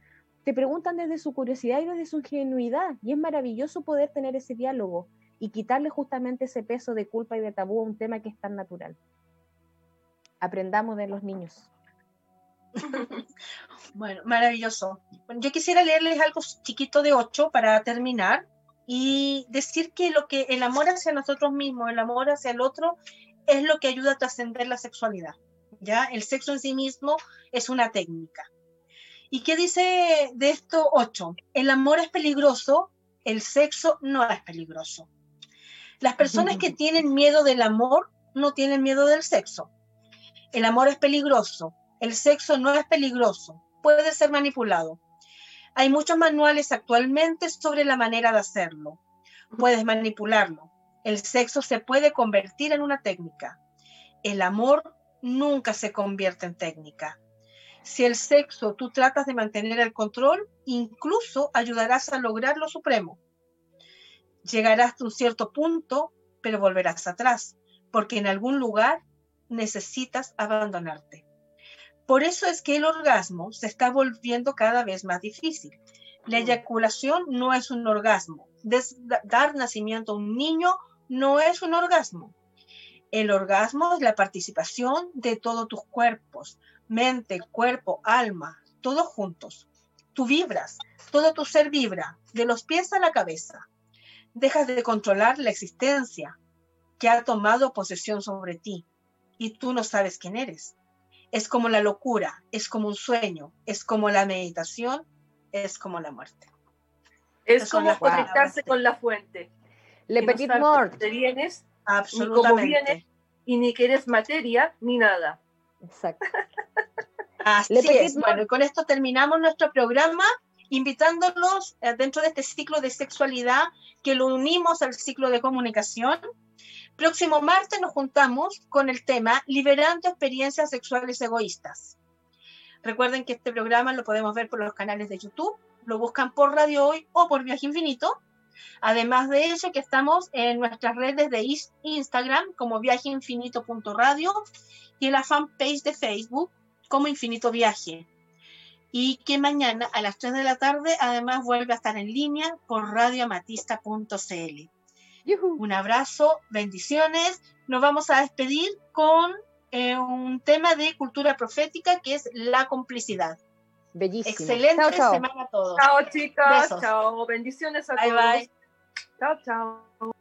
te preguntan desde su curiosidad y desde su ingenuidad. Y es maravilloso poder tener ese diálogo y quitarle justamente ese peso de culpa y de tabú a un tema que es tan natural. Aprendamos de los niños. bueno, maravilloso. yo quisiera leerles algo chiquito de 8 para terminar y decir que lo que el amor hacia nosotros mismos, el amor hacia el otro, es lo que ayuda a trascender la sexualidad. ¿ya? El sexo en sí mismo es una técnica. ¿Y qué dice de esto 8? El amor es peligroso, el sexo no es peligroso. Las personas que tienen miedo del amor no tienen miedo del sexo. El amor es peligroso, el sexo no es peligroso, puede ser manipulado. Hay muchos manuales actualmente sobre la manera de hacerlo. Puedes manipularlo. El sexo se puede convertir en una técnica. El amor nunca se convierte en técnica. Si el sexo tú tratas de mantener el control, incluso ayudarás a lograr lo supremo. Llegarás a un cierto punto, pero volverás atrás, porque en algún lugar necesitas abandonarte. Por eso es que el orgasmo se está volviendo cada vez más difícil. La eyaculación no es un orgasmo. dar nacimiento a un niño no es un orgasmo. El orgasmo es la participación de todos tus cuerpos, mente, cuerpo, alma, todos juntos. Tú vibras, todo tu ser vibra, de los pies a la cabeza. Dejas de controlar la existencia que ha tomado posesión sobre ti y tú no sabes quién eres. Es como la locura, es como un sueño, es como la meditación, es como la muerte. Es como conectarse con la fuente. Le petit mort. Te vienes, absolutamente. Ni vienes, y ni que eres materia, ni nada. Exacto. Así es. Bueno, con esto terminamos nuestro programa, invitándolos eh, dentro de este ciclo de sexualidad que lo unimos al ciclo de comunicación. Próximo martes nos juntamos con el tema Liberando experiencias sexuales egoístas. Recuerden que este programa lo podemos ver por los canales de YouTube, lo buscan por Radio Hoy o por Viaje Infinito. Además de eso, que estamos en nuestras redes de Instagram como viajeinfinito.radio y en la fanpage de Facebook como Infinito Viaje. Y que mañana a las 3 de la tarde además vuelve a estar en línea por radioamatista.cl. Un abrazo, bendiciones. Nos vamos a despedir con eh, un tema de cultura profética que es la complicidad. Bellísimo. Excelente semana a todos. Chao, chicas. Chao. Bendiciones a todos. Bye, bye. Chao, chao.